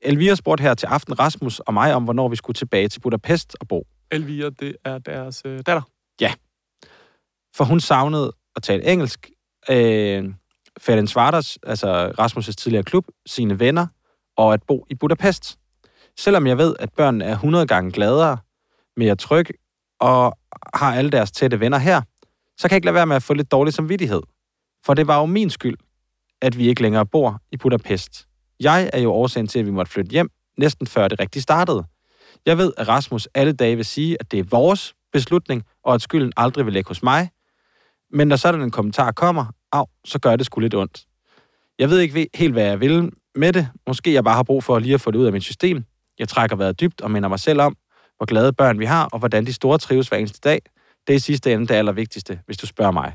Elvira spurgte her til aften Rasmus og mig om, hvornår vi skulle tilbage til Budapest og bo. Elvira, det er deres øh, datter. for hun savnede at tale engelsk. Øh, Ferenc Vardas, altså Rasmus' tidligere klub, sine venner, og at bo i Budapest. Selvom jeg ved, at børnene er 100 gange gladere, mere tryg og har alle deres tætte venner her, så kan jeg ikke lade være med at få lidt dårlig samvittighed. For det var jo min skyld, at vi ikke længere bor i Budapest. Jeg er jo årsagen til, at vi måtte flytte hjem, næsten før det rigtig startede. Jeg ved, at Rasmus alle dage vil sige, at det er vores beslutning, og at skylden aldrig vil lægge hos mig, men når sådan en kommentar kommer, af, så gør det sgu lidt ondt. Jeg ved ikke helt, hvad jeg vil med det. Måske jeg bare har brug for lige at få det ud af mit system. Jeg trækker vejret dybt og minder mig selv om, hvor glade børn vi har, og hvordan de store trives hver eneste dag. Det er i sidste ende det allervigtigste, hvis du spørger mig.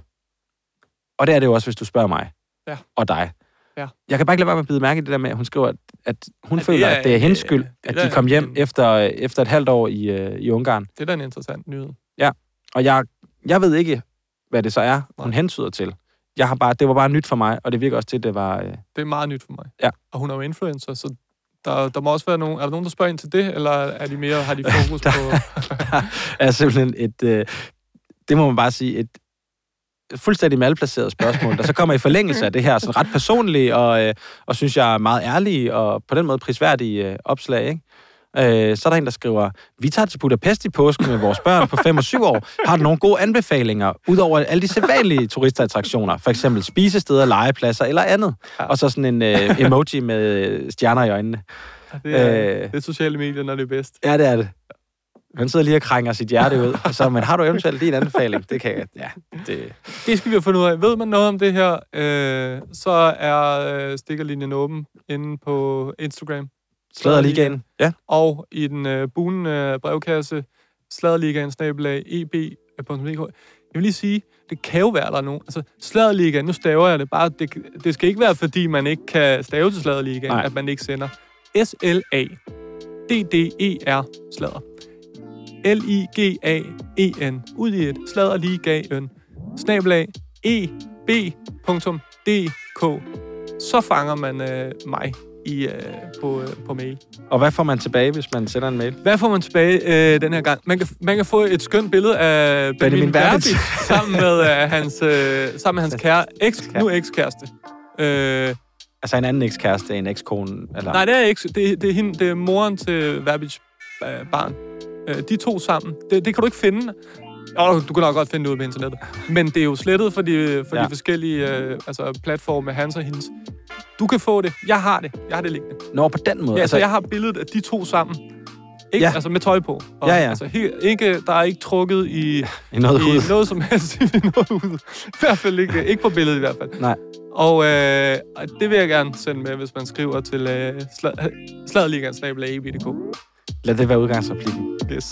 Og det er det jo også, hvis du spørger mig. Ja. Og dig. Ja. Jeg kan bare ikke lade være med at bide mærke i det der med, at hun skriver, at, at hun Ja, ja, føler, er- at det er hendes øh, skyld, det at de kom hjem en- efter, efter et halvt år i, øh, i Ungarn. Det er da en interessant nyhed. Og jeg, jeg ved ikke, hvad det så er, hun Nej. hentyder til. Jeg har bare, det var bare nyt for mig, og det virker også til, at det var... Øh, Det er meget nyt for mig. Ja. Og hun er jo influencer, så der, der må også være nogen... Er der nogen, der spørger ind til det, eller er de mere, har de fokus [laughs] på... er simpelthen et... Øh, det må man bare sige, et fuldstændig malplaceret spørgsmål, der så kommer i forlængelse af det her sådan ret personlige og, øh, og synes jeg meget ærlige og på den måde prisværdige øh, opslag. Ikke? Øh, så er der en, der skriver, vi tager til Budapest i påsken med vores børn på 5 og 7 år. Har du nogle gode anbefalinger, udover alle de sædvanlige turistattraktioner? For eksempel spisesteder, legepladser eller andet. Ja. Og så sådan en øh, emoji med stjerner i øjnene. Det er, Øh. øh. det er sociale medier, når det er bedst. Ja, det er det. Man sidder lige og krænger sit hjerte ud. Og så, men har du eventuelt en anbefaling? Det kan jeg... Ja, det... Det skal vi have fundet ud af. Ved man noget om det her, øh, så er øh, stikkerlinjen åben inde på Instagram. Slæderligaen. Ja. Og i den øh, bunende brevkasse, sladerligaen snabelag eb.dk. Jeg vil lige sige, det kan jo være, der er nogen. Altså, sladerligaen, nu staver jeg det bare. Det, det skal ikke være, fordi man ikke kan stave til sladerligaen, Nej. at man ikke sender. S-L-A-D-D-E-R, slader. L-I-G-A-E-N, ud i et, sladerligaen, snabelag eb.dk. Så fanger man øh, mig i, øh, på, øh, på mail. Og hvad får man tilbage, hvis man sender en mail? Hvad får man tilbage øh, den her gang? Man kan, man kan få et skønt billede af Benjamin. Verbitz sammen med øh, hans, øh, sammen med hans kære, eks, nu ekskæreste. Øh, Altså en anden ekskæreste, en ekskone? Eller... nej, det er ikke. Det, det, er hende, det er moren til Verbitz øh, barn. Øh, de to sammen. Det, det kan du ikke finde. Oh, du kan nok godt finde det ud på internettet. Men det er jo slettet for de, for Ja. ja. de forskellige øh, altså platforme, hans og hendes. Du kan få det. Jeg har det. Jeg har det liggende. Nå, på den måde. Ja, altså, jeg har billedet af de to sammen. Ikke? Ja. Altså med tøj på. Og, Ja, ja. Altså, he, ikke, der er ikke trukket i, i noget i hud. noget som helst i noget hud. I hvert fald ikke, ikke på billedet i hvert fald. Nej. Og øh, det vil jeg gerne sende med, hvis man skriver til øh, sladligaen.dk. Lad det være udgangsreplikken. Yes.